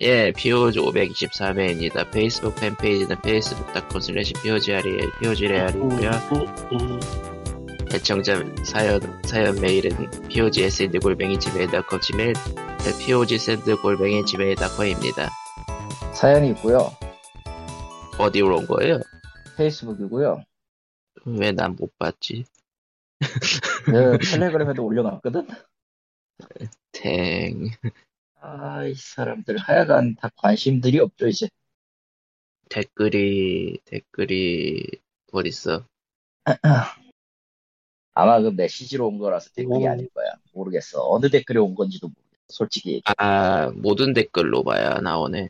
예, POG 524회입니다. 페이스북 팬페이지는 facebook.com slash POGREL, POGREL이고요. 애청자 사연, 사연 메일은 POGSND골뱅이 지메일.com, 지메일, POGSND골뱅이 지메일.com입니다. 사연이 있고요. 어디로 온 거예요? 페이스북이고요. 왜 난 못 봤지? 그 텔레그램에도 올려놨거든. 탱. 아, 이 사람들 하여간 다 관심들이 없죠 이제. 댓글이, 댓글이, 어딨어? 아마 그 메시지로 온 거라서 댓글이 오. 아닐 거야. 모르겠어. 어느 댓글이 온 건지도 모르겠어. 솔직히 얘기. 아, 모든 댓글로 봐야 나오네.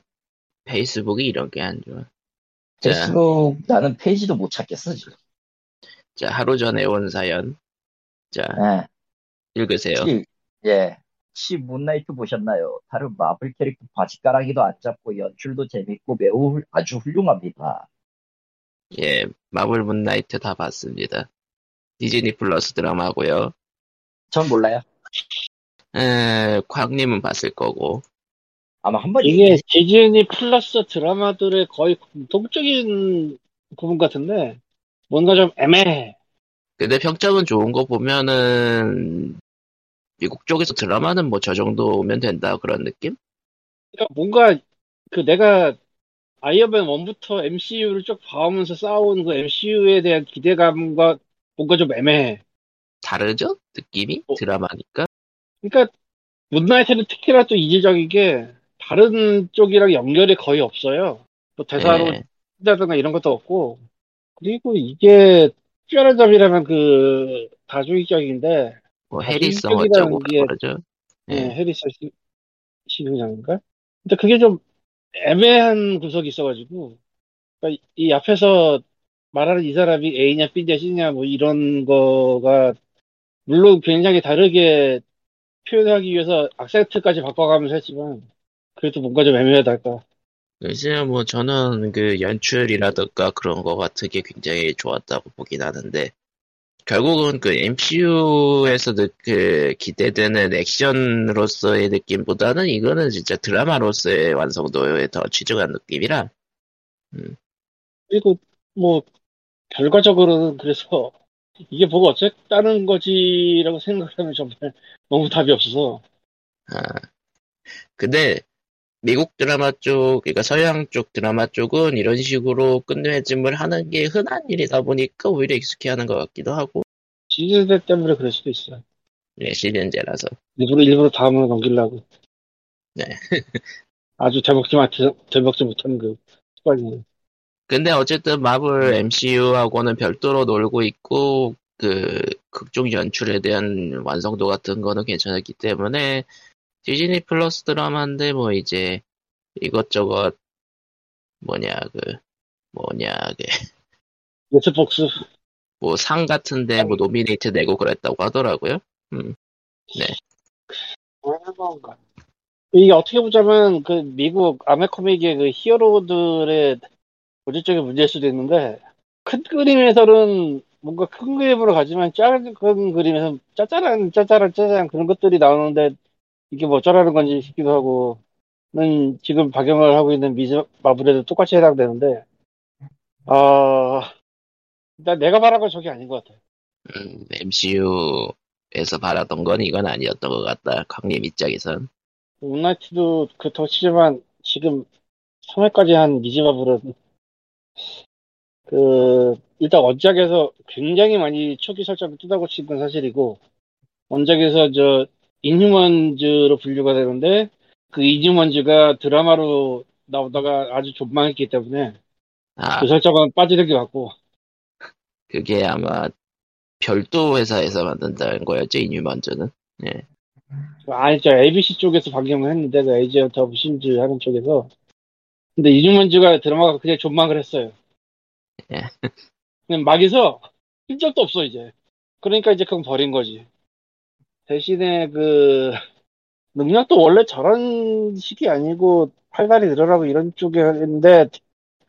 페이스북이 이런 게 안 좋아. 자, 페이스북 나는 페이지도 못 찾겠어 지금. 자, 하루 전에 온 사연. 자, 예. 읽으세요. 예. 혹시 문나이트 보셨나요? 다른 마블 캐릭터 바지가랑이도 안 잡고 연출도 재밌고 매우 훌- 아주 훌륭합니다. 예, 마블 문나이트 다 봤습니다. 디즈니 플러스 드라마고요. 전 몰라요. 에, 광님은 봤을 거고. 아마 한 번 이게 디즈니 플러스 드라마들의 거의 공통적인 부분 같은데 뭔가 좀 애매해. 근데 평점은 좋은 거 보면은 미국 쪽에서 드라마는 뭐 저 정도 오면 된다 그런 느낌? 그러니까 뭔가 그 내가 아이언맨 1부터 MCU를 쭉 봐오면서 쌓아온 그 MCU에 대한 기대감과 뭔가 좀 애매해. 다르죠? 느낌이? 어. 드라마니까? 그러니까 문나이트는 특히나 또 이질적이게 다른 쪽이랑 연결이 거의 없어요. 뭐 대사로 예, 쓴다든가 이런 것도 없고 그리고 이게 특별한 점이라면 그 다중이격인데 뭐 아, 해리성 인격이라는 어쩌고 게- 그러죠? 예, 예. 해리스 시그장인가? 근데 그게 좀 애매한 구석이 있어가지고 그러니까 이 앞에서 말하는 이 사람이 A냐 B냐 C냐 뭐 이런 거가 물론 굉장히 다르게 표현하기 위해서 악센트까지 바꿔가면서 했지만 그래도 뭔가 좀 애매하달까 글쎄요, 뭐 저는 그 연출이라든가 그런 거 같은 게 굉장히 좋았다고 보긴 하는데 결국은 그 MCU에서 그 기대되는 액션으로서의 느낌보다는 이거는 진짜 드라마로서의 완성도에 더 치중한 느낌이라. 그리고 뭐 결과적으로는 그래서 이게 뭐가 어쨌다는 거지라고 생각하면 정말 너무 답이 없어서. 아. 근데 미국 드라마 쪽, 그러니까 서양 쪽 드라마 쪽은 이런 식으로 끝맺음을 하는 게 흔한 일이다 보니까 오히려 익숙해 하는 것 같기도 하고, 시즌 때문에 그럴 수도 있어요. 네, 시즌제라서. 일부러 일부러 다음으로 넘기려고. 네. 아주 대먹지 못 대먹지 못하는 그 습관이. 근데 어쨌든 마블 MCU하고는 별도로 놀고 있고, 그, 극중 연출에 대한 완성도 같은 거는 괜찮았기 때문에, 디즈니 플러스 드라마인데, 뭐 이제, 이것저것, 뭐냐, 그, 뭐냐, 그, 넷플릭스 뭐 상 같은데 뭐 노미네이트 내고 그랬다고 하더라고요. 하는 건가? 이게 어떻게 보자면 그 미국 아메코믹의 그 히어로들의 본질적인 문제일 수도 있는데 큰 그림에서는 뭔가 큰 그림으로 가지만 작은 그림에서 짜잘한 짜잘한 짜잘한 그런 것들이 나오는데 이게 뭐 어쩌라는 건지 싶기도 하고 는 지금 박영을 하고 있는 미즈 마블에도 똑같이 해당되는데 아 일단 내가 말한 건 저게 아닌 것 같아. 음, MCU에서 바라던 건 이건 아니었던 것 같다. 광님 입장에선. 문나이트도 그렇다고 치지만 지금 3회까지 한 미즈 마블은 그 일단 원작에서 굉장히 많이 초기 설정을 뜯어고친 건 사실이고 원작에서 저 인휴먼즈로 분류가 되는데 그 인휴먼즈가 드라마로 나오다가 아주 존망했기 때문에 아, 그 설정은 빠지는 게 같고 그게 아마 별도 회사에서 만든다는 거였죠, 이뉴먼즈는. 아니죠 ABC 쪽에서 방영을 했는데 그 Agent of SHIELD 하는 쪽에서 근데 인휴먼즈가 드라마가 그냥 존망을 했어요. 예. 그냥 막에서 흔적도 없어 이제. 그러니까 이제 그건 버린 거지. 대신에 그 능력도 원래 저런 식이 아니고 팔다리 늘어나고 이런 쪽이었는데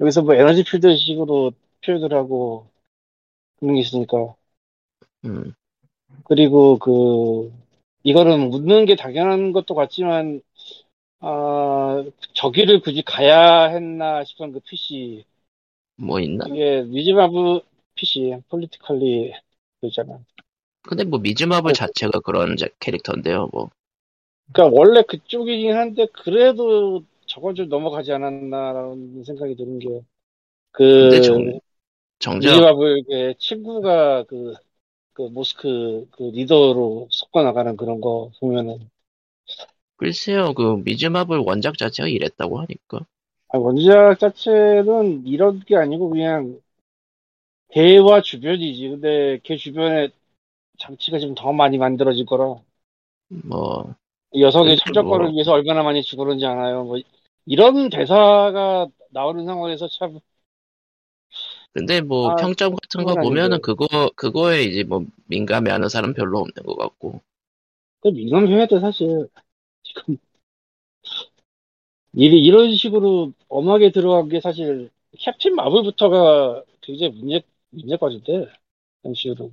여기서 뭐 에너지 필드 식으로 표현을 하고 그런 게 있으니까 음, 그리고 그 이거는 묻는 게 당연한 것도 같지만 아 저기를 굳이 가야 했나 싶은 그 PC. 뭐 있나? 이게 미즈마블 PC, politically 그잖아. 근데 뭐 미즈마블 자체가 그런 자- 캐릭터인데요, 뭐. 그러니까 원래 그쪽이긴 한데 그래도 저건 좀 넘어가지 않았나라는 생각이 드는 게그 근데 정, 정작 미즈마블의 친구가 그, 그 모스크 그 리더로 섞어 나가는 그런 거 보면은 글쎄요, 그 미즈마블 원작 자체가 이랬다고 하니까. 아, 원작 자체는 이런 게 아니고 그냥 걔와 주변이지. 근데 걔 주변에 장치가 지금 더 많이 만들어질 거라. 뭐 여성의 참정권을 뭐. 위해서 얼마나 많이 죽었는지 아나요? 뭐 이런 대사가 나오는 상황에서 참 근데 뭐 아, 평점 같은 거 보면은 아닌데. 그거 그거에 이제 뭐 민감해하는 사람 별로 없는 것 같고. 그 민감해야 돼 사실. 지금 일이 이런 식으로 엄하게 들어간 게 사실 캡틴 마블부터가 굉장히 문제 문제까지인데 MCU는.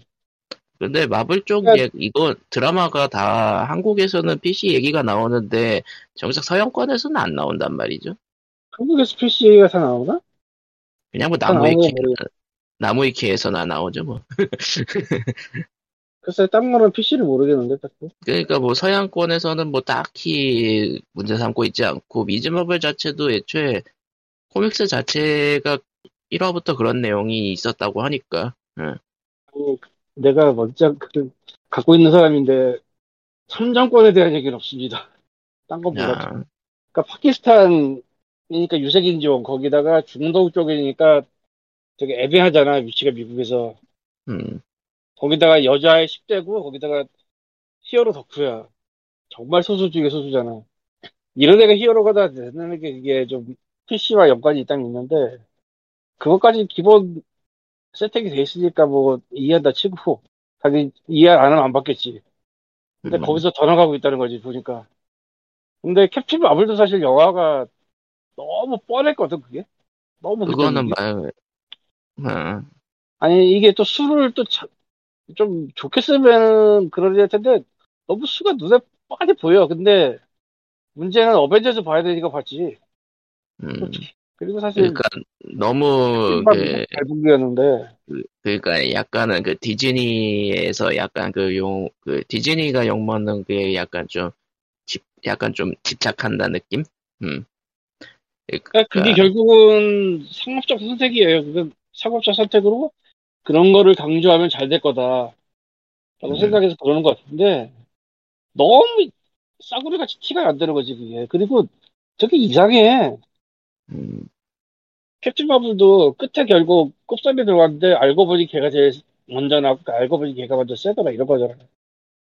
근데 마블 쪽 그러니까- 얘- 이거 드라마가 다 한국에서는 PC 얘기가 나오는데 정작 서양권에서는 안 나온단 말이죠. 한국에서 PC가 다 나오나? 그냥 뭐 나무위키 나무위키에서나 나오죠 뭐. 글쎄 딴 거는 PC를 모르겠는데 딱히. 그러니까 뭐 서양권에서는 뭐 딱히 문제 삼고 있지 않고 미즈마블 자체도 애초에 코믹스 자체가 1화부터 그런 내용이 있었다고 하니까. 응. 아니, 내가 먼저 그 갖고 있는 사람인데 참정권에 대한 얘기는 없습니다. 딴. 야, 그러니까 파키스탄이니까 유색인종 거기다가 중동 쪽이니까 되게 애매하잖아 위치가 미국에서. 음, 거기다가 여자의 10대고 거기다가 히어로 덕후야. 정말 소수 중에 소수잖아. 이런 애가 히어로가 다 되는 게 이게 좀 PC와 연관이 있다면 있는데 그것까지 기본 세팅이 돼 있으니까 뭐 이해한다 치고 자기 이해 안 하면 안 받겠지. 근데 음. 거기서 더 나가고 있다는 거지 보니까. 근데 캡틴 마블도 사실 영화가 너무 뻔했거든 그게. 너무 그거는 말, 어, 아니 이게 또 수를 또 좀 좋게 쓰면 그럴 텐데 너무 수가 눈에 뻔히 보여. 근데 문제는 어벤져스 봐야 되니까 봤지. 음, 솔직히 그리고 사실 그러니까 너무 그, 잘 분기였는데 그러니까 약간은 그 디즈니에서 약간 그 용, 그 디즈니가 욕 먹는 게 약간 좀 집, 약간 좀 집착한다 느낌? 음. 그러니까 그게 결국은 상업적 선택이에요 그건 상업적 선택으로 그런 거를 강조하면 잘 될 거다 라고 음. 생각해서 그러는 것 같은데 너무 싸구려 같이 티가 안 되는 거지 그게 그리고 되게 이상해 음, 캡틴 마블도 끝에 결국 꼽사리 들어갔는데 알고 보니 걔가 제일 먼저 나고 알고 보니 걔가 먼저 세더라 이런 거잖아.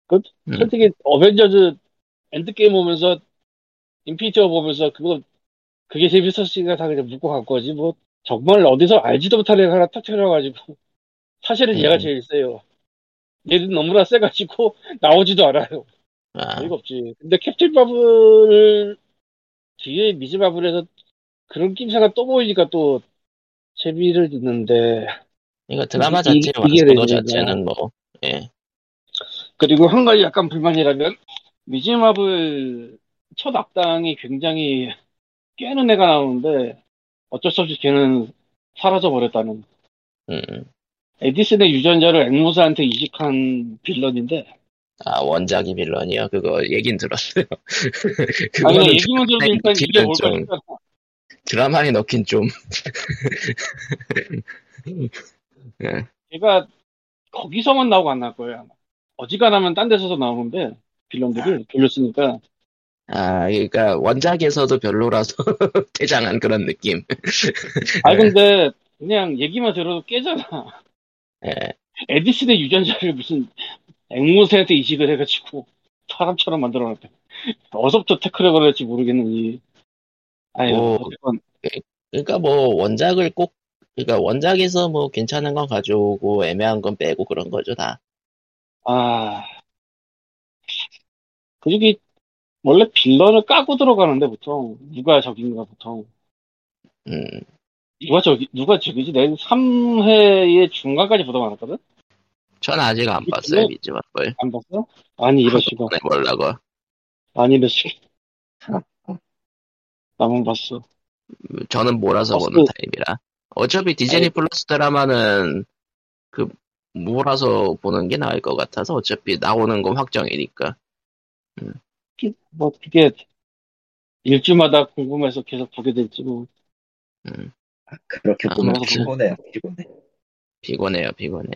그 음. 솔직히 어벤져즈 엔드게임 보면서 인피니티 워 보면서 그거 그게 재밌었으니까 다 그냥 묻고 간 거지 뭐 정말 어디서 알지도 못한 애가 하나 탁 튀어나와가지고 사실은 얘가 음. 제일 세요. 얘는 너무나 세가지고 나오지도 않아요. 아, 어이가 없지. 근데 캡틴 마블 뒤에 미즈 마블에서 그런 낌새가 또 보이니까 또 재미를 듣는데 그러니까 드라마 이- 자체 완성도. 자체는 뭐, 예. 그리고 한 가지 약간 불만이라면 미즈 마블 첫 악당이 굉장히 깨는 애가 나오는데 어쩔 수 없이 걔는 사라져 버렸다는 음. 에디슨의 유전자를 앵무새한테 이식한 빌런인데 아, 원작이 빌런이요? 그거 얘긴 들었어요. 아니 얘기만 일단 이게 뭘까 싶잖아 드라마에 넣긴 좀. 예. 걔가 거기서만 나오고 안 나올 거예요 아마. 어지간하면 딴 데서도 나오는데 빌런들이 돌렸으니까 아, 그러니까 원작에서도 별로라서 퇴장한 그런 느낌. 아니 근데 그냥 얘기만 들어도 깨잖아. 예. 에디슨의 유전자를 무슨 앵무새한테 이식을 해가지고 사람처럼 만들어놨대. 어서부터 태클을 걸을지 모르겠는지. 아니 오. 어쨌건 그러니까 뭐 원작을 꼭 그러니까 원작에서 뭐 괜찮은 건 가져오고 애매한 건 빼고 그런 거죠 다. 아 그중에 원래 빌런을 까고 들어가는데 보통 누가 적인가 보통 음, 누가 적이 누가 적이지? 내가 3회의 중간까지 보다 많았거든. 전 아직 안이 봤어요 빌런- 미즈마블. 안 봤어? 아니 이러시고 네, 몰라고. 아니 이러시고 나만 봤어. 저는 몰아서 버스. 보는 타입이라. 어차피 디즈니 아니. 플러스 드라마는 그 몰아서 보는 게 나을 것 같아서 어차피 나오는 건 확정이니까. 기- 뭐 그게 일주마다 궁금해서 계속 보게 될지 뭐. 음, 그렇게 아, 보면 아무튼. 피곤해요, 피곤해. 피곤해요, 피곤해.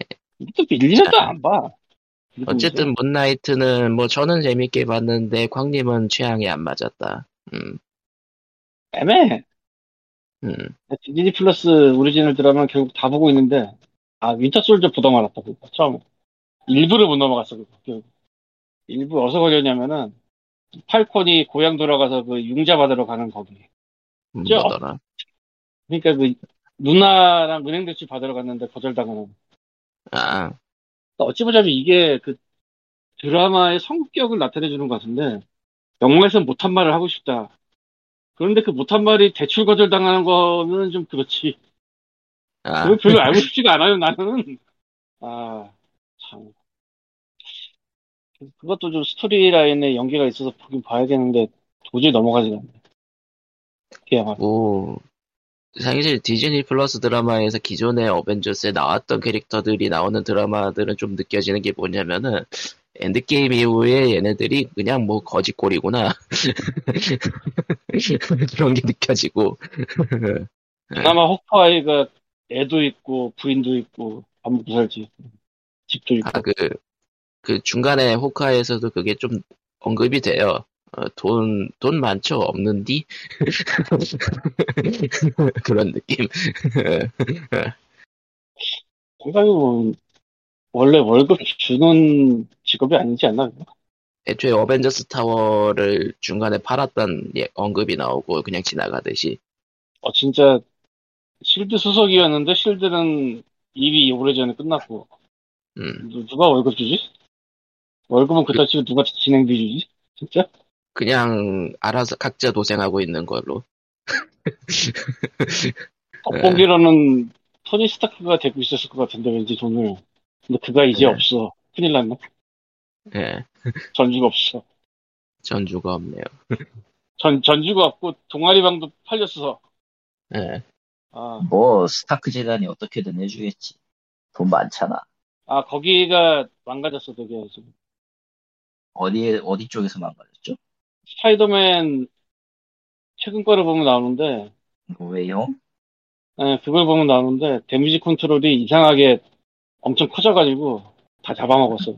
또 밀리면 또 안 봐. 어쨌든 문나이트는 뭐 저는 재밌게 봤는데 광님은 취향이 안 맞았다. 음, 애매해. 음. 디즈니 플러스 오리지널 드라마는 결국 다 보고 있는데 아 윈터 솔저 보다 말았다 그거 처음 일부를 못 넘어갔어 그거 결국. 일부 어디서 걸렸냐면은 팔콘이 고향 돌아가서 그 융자 받으러 가는 거기 저- 뭐더라. 그러니까 그 누나랑 은행 대출 받으러 갔는데 거절당하는 아, 어찌 보자면 이게 그 드라마의 성격을 나타내주는 것 같은데 영화에서는 못한 말을 하고 싶다 그런데 그 못한 말이 대출 거절당하는 거는 좀 그렇지 아, 그걸 별로 알고 싶지가 않아요, 나는. 아, 참. 그것도 좀 스토리 라인에 연계가 있어서 보긴 봐야겠는데, 도저히 넘어가지가 않네. 그야말로. 뭐, 사실 디즈니 플러스 드라마에서 기존의 어벤져스에 나왔던 캐릭터들이 나오는 드라마들은 좀 느껴지는 게 뭐냐면은, 엔드게임 이후에 얘네들이 그냥 뭐 거지꼴이구나. 그런 게 느껴지고. 그나마 호크아이가 애도 있고, 부인도 있고, 밥 먹고 살지. 집도 있고. 아, 그, 그 중간에 호카에서도 그게 좀 언급이 돼요. 어, 돈, 돈 많죠? 없는디? 그런 느낌. 생각해보면, 원래 월급 주는 직업이 아니지 않나? 애초에 어벤져스 타워를 중간에 팔았던 예, 언급이 나오고 그냥 지나가듯이. 어, 진짜, 실드 수석이었는데, 실드는 일이 오래전에 끝났고, 음, 누- 누가 월급 주지? 월급은 그따 치고 누가 진행비 주지? 진짜? 그냥 알아서 각자 도생하고 있는 걸로. 겉보기로는 토니 스타크가 되고 있었을 것 같은데 왠지 돈을. 근데 그가 이제 네. 없어. 큰일 났네. 예, 전주가 없어. 전주가 없네요. 전, 전주가 없고 동아리방도 팔렸어. 예, 아, 뭐 스타크 재단이 어떻게든 해주겠지. 돈 많잖아. 아 거기가 망가졌어 되게 지금. 어디에 어디 쪽에서 망가졌죠? 스파이더맨 최근 거를 보면 나오는데 왜요? 예, 그걸 보면 나오는데 데미지 컨트롤이 이상하게 엄청 커져가지고 다 잡아먹었어.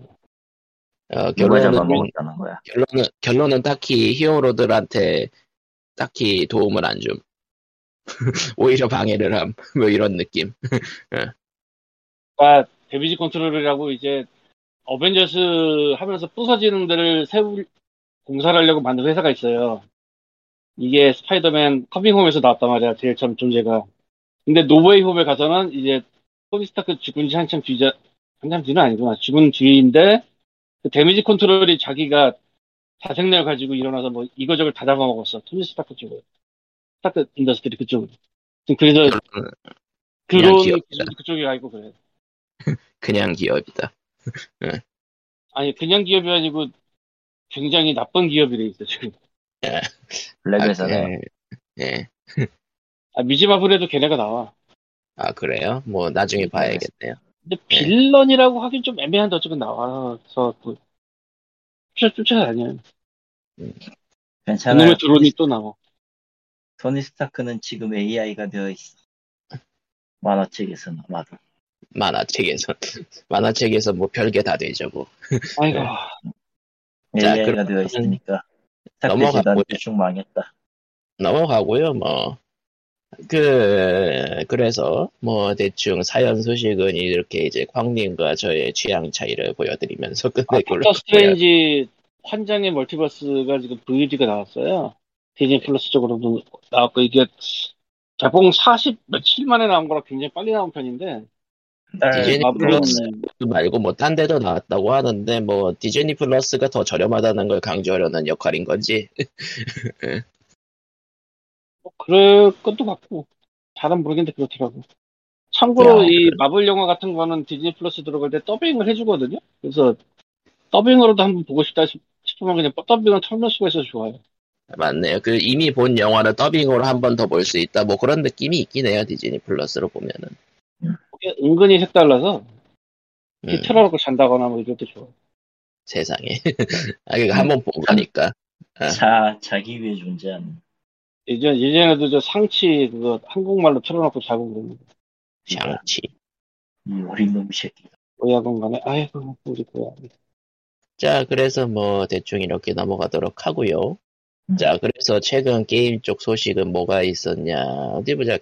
어, 결론은, 거야? 결론은, 결론은 딱히 히어로들한테 딱히 도움을 안 줌. 오히려 방해를 함. 뭐 이런 느낌. 그러니까 데미지 컨트롤이라고 이제 어벤져스 하면서 부서지는 데를 새로 공사를 하려고 만든 회사가 있어요. 이게 스파이더맨 커밍홈에서 나왔단 말이야. 제일 처음 존재가. 근데 노웨이 홈에 가서는 이제 토니 스타크 죽은 지 한참 뒤자 한참 뒤는 아니구나. 죽은 뒤인데 그 데미지 컨트롤이 자기가 자생력을 가지고 일어나서 뭐 이거저걸 다 잡아먹었어. 토니 스타크 쪽을. 스타크 인더스트리 그쪽으로. 그래서 그런 그쪽에 가 있고 그래. 그냥 기업이다. 아니 그냥 기업이 아니고 굉장히 나쁜 기업이 돼 있어 지금. 블랙에서는 아, 예. 예. 아, 미지마블에도 걔네가 나와. 아, 그래요? 뭐, 나중에 봐야겠네요. 근데 빌런이라고 하긴 좀 애매한데 어쨌든 나와서 뭐 쫓아 쫓아다녀. 괜찮아요. 그놈의 드론이 또 나와. 토니 스타크는 지금 AI가 되어 있어. 만화책에서는 아마도. 만화책에서. 만화책에서 뭐 별게 다 되죠, 뭐. 아이고 자, AI가 되어 있으니까. 재단 대충 망했다. 넘어가고요, 뭐. 그, 그래서, 뭐, 대충 사연 소식은 이렇게 이제 광님과 저의 취향 차이를 보여드리면서 아, 끝내기로. 닥터 스트레인지 환장의 멀티버스가 지금 VOD가 나왔어요. 디즈니 플러스 쪽으로도 나왔고 이게 개봉 40 며칠 만에 나온 거라 굉장히 빨리 나온 편인데 달 디즈니 플러스. 말고 뭐, 딴 데도 나왔다고 하는데, 뭐, 디즈니 플러스가 더 저렴하다는 걸 강조하려는 역할인 건지. 뭐 그럴 것도 같고 잘은 모르겠는데 그렇더라고. 참고로 야, 이 마블 영화 같은 거는 디즈니 플러스 들어갈 때 더빙을 해주거든요. 그래서 더빙으로도 한번 보고 싶다 싶- 싶으면 그냥 더빙을 트는 수가 있어서 좋아요. 맞네요. 그 이미 본 영화를 더빙으로 한 번 더 볼 수 있다. 뭐 그런 느낌이 있긴 해요. 디즈니 플러스로 보면은. 은근히 색달라서 음, 틀어놓고 잔다거나 뭐 이럴 때 좋아. 세상에. 아, 그니까 한번 본 거니까. 아. 자, 자기 위해 존재하는. 예전, 예전에도 저 상치 그거 한국말로 틀어놓고 자고 그랬는데. 샹치. 이 어린 놈 새끼. 뭐야건 간에, 아이고, 우리 고야. 자, 그래서 뭐 대충 이렇게 넘어가도록 하고요. 음. 자, 그래서 최근 게임 쪽 소식은 뭐가 있었냐. 어디 보자.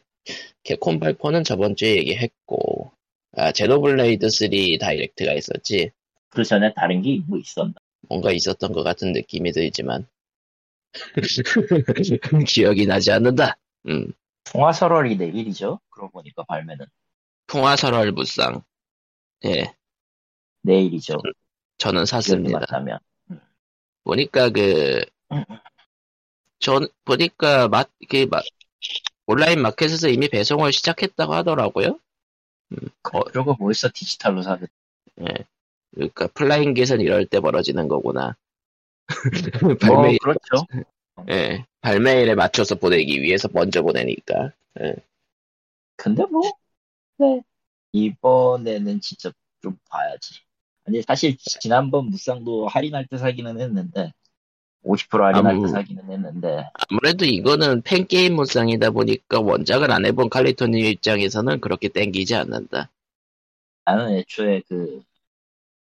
캡콤 발표는 저번 주에 얘기했고, 아, 제노블레이드 3 다이렉트가 있었지. 그 전에 다른 게 뭐 있었나? 뭔가 있었던 것 같은 느낌이 들지만. 기억이 나지 않는다. 음. 통화설월이 내일이죠? 그러고 보니까 발매는 풍화설월 무쌍. 예, 내일이죠. 저는 샀습니다. 맞다면. 보니까 그, 음. 전, 보니까 맛, 그, 마, 온라인 마켓에서 이미 배송을 시작했다고 하더라고요. 어. 그러고 뭐 있어 디지털로 사는. 예. 그러니까 flying get은 이럴 때 벌어지는 거구나. 뭐 발매, 그렇죠. 예, 발매일에 맞춰서 보내기 위해서 먼저 보내니까. 근데 뭐 네. 이번에는 진짜 좀 봐야지. 아니 사실 지난번 무쌍도 할인할 때 사기는 했는데 50% 할인할 아무- 때 사기는 했는데 아무래도 이거는 팬게임 무쌍이다 보니까 원작을 안 해본 칼리토님 입장에서는 그렇게 땡기지 않는다. 나는 애초에 그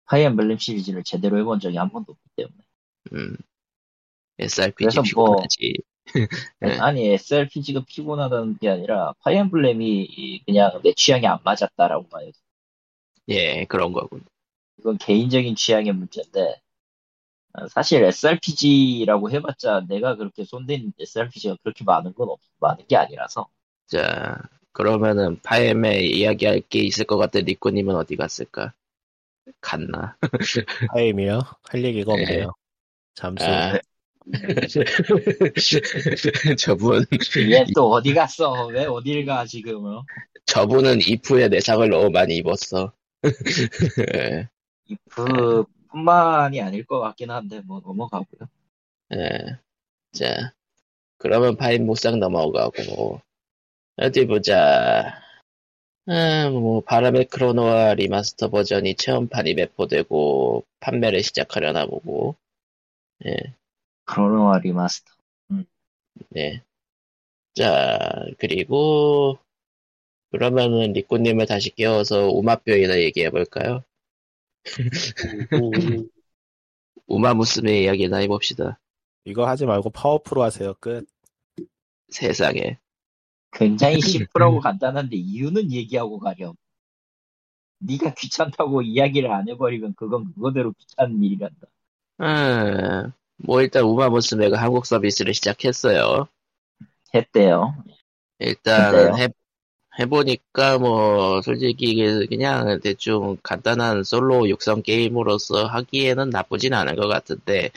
파이엠블렘 시리즈를 제대로 해본 적이 한 번도 없기 때문에 음. SRPG 그래서 뭐- 피곤하지. 네. 아니 SRPG가 피곤하다는 게 아니라 파이엠블렘이 그냥 내 취향이 안 맞았다라고 봐요. 예, 그런 거군. 이건 개인적인 취향의 문제인데 어, 사실 SRPG라고 해봤자 내가 그렇게 손댄 SRPG가 그렇게 많은 건 없, 많은 게 아니라서 자, 그러면은 파엠에 이야기할 게 있을 것 같은 리코님은 어디 갔을까? 갔나? 타임이요? 할 얘기가 네. 없네요. 잠수. 아. 저분, 얘 또 어디 갔어? 왜 어딜 가 지금? 어? 저분은 이프에 내상을 너무 많이 입었어. 예, 그 뿐만이 아닐 것 같긴 한데 뭐 넘어가고요. 예. 자, 그러면 파인 목상 넘어가고, 어디 보자. 아, 뭐, 바람의 크로노와 리마스터 버전이 체험판이 배포되고, 판매를 시작하려나 보고, 예. 크로노와 리마스터. 네. 자, 그리고, 그러면은 리코님을 다시 깨워서 우마뼈이나 얘기해볼까요? 음, 우마무스메 이야기나 해봅시다. 이거 하지 말고 파워프로 하세요. 끝. 세상에. 굉장히 심플하고 간단한데 이유는 얘기하고 가렴. 네가 귀찮다고 이야기를 안 해버리면 그건 그거대로 귀찮은 일이란다. 음, 뭐 일단 우마무스메가 한국 서비스를 시작했어요. 했대요. 근데요? 해, 해보니까 뭐 솔직히 그냥 대충 간단한 솔로 육성 게임으로서 하기에는 나쁘진 않은 것 같은데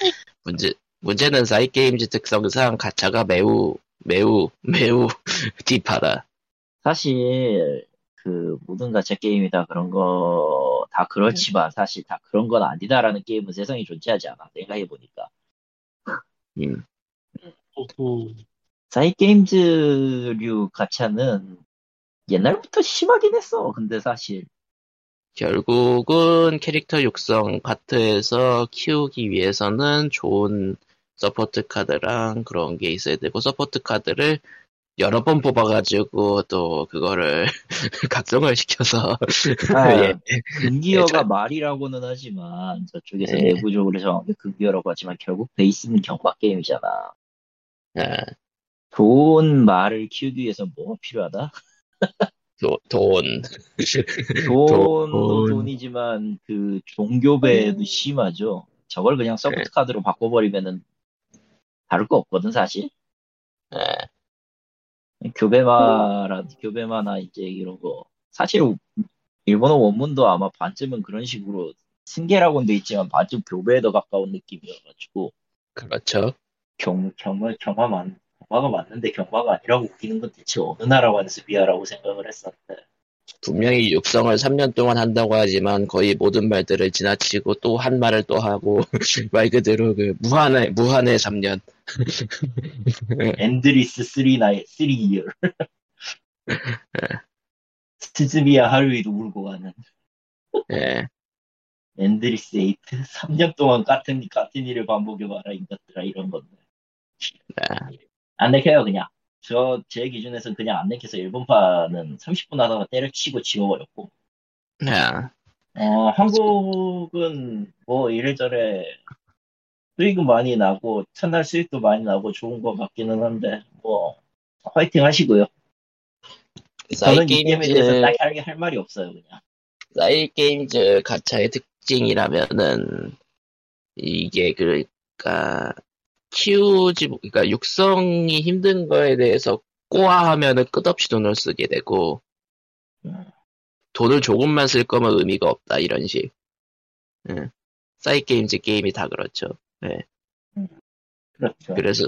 문제 문제는 사이 게임즈 특성상 가차가 매우 매우 매우 딥하다. 사실 그 모든 가챠 게임이 다 그런 거 다 그렇지만 사실 다 그런 건 아니다라는 게임은 세상에 존재하지 않아. 생각해 보니까 음, 음, 사이 게임즈류 가챠는 옛날부터 심하긴 했어. 근데 사실 결국은 캐릭터 육성 파트에서 키우기 위해서는 좋은 support 카드랑 그런 게 있어야 되고 support 카드를 여러 번 뽑아가지고 또 그거를 각성을 시켜서 아, 예. 금기어가 말이라고는 하지만 저쪽에서 네. 내부적으로 정확히 금기어라고 하지만 결국 베이스는 경마 게임이잖아. 아, 좋은 말을 키우기 위해서 뭐가 필요하다? 도- 돈 돈도 돈. 돈이지만 그 종교배도 심하죠. 저걸 그냥 네. support 카드로 바꿔버리면은 다를 거 없거든 사실. 아, 교배마라 교배마나 이제 이런 거. 사실 일본어 원문도 아마 반쯤은 그런 식으로 승계라고는 돼 있지만 반쯤 교배에 더 가까운 느낌이어가지고. 그렇죠. 경 경마 경마 맞 경마가 맞는데 경마가 아니라고 웃기는 건 대체 어느 나라 관습이야라고 생각을 했었는데 분명히 육성을 3년 동안 한다고 하지만 거의 모든 말들을 지나치고 또 한 말을 또 하고 말 그대로 그 무한의 무한의 3년. endless 3 나이 3 year. 스즈미야 하루히도 울고 가는 예. Endless 8 3년 동안 같은 같은 일을 반복해 봐라 이것들아 이런 건데 아, 안 내켜요 그냥 저 제 기준에서는 그냥 안 내켜서 일본판은 30분 하다가 때려치고 지워버렸고. 아, 어 한국은 뭐 이래저래 수익은 많이 나고 첫날 수익도 많이 나고 좋은 것 같기는 한데 뭐 화이팅 하시고요. 저는 이 게임에 대해서 딱히 할, 할 말이 없어요 그냥. 사이 게임즈 가차의 특징이라면은 이게 그러니까 키우지 그러니까 육성이 힘든 거에 대해서 꼬아하면은 끝없이 돈을 쓰게 되고 돈을 조금만 쓸 거면 의미가 없다 이런 식. 예. 사이게임즈 게임이 다 그렇죠. 그렇죠 그래서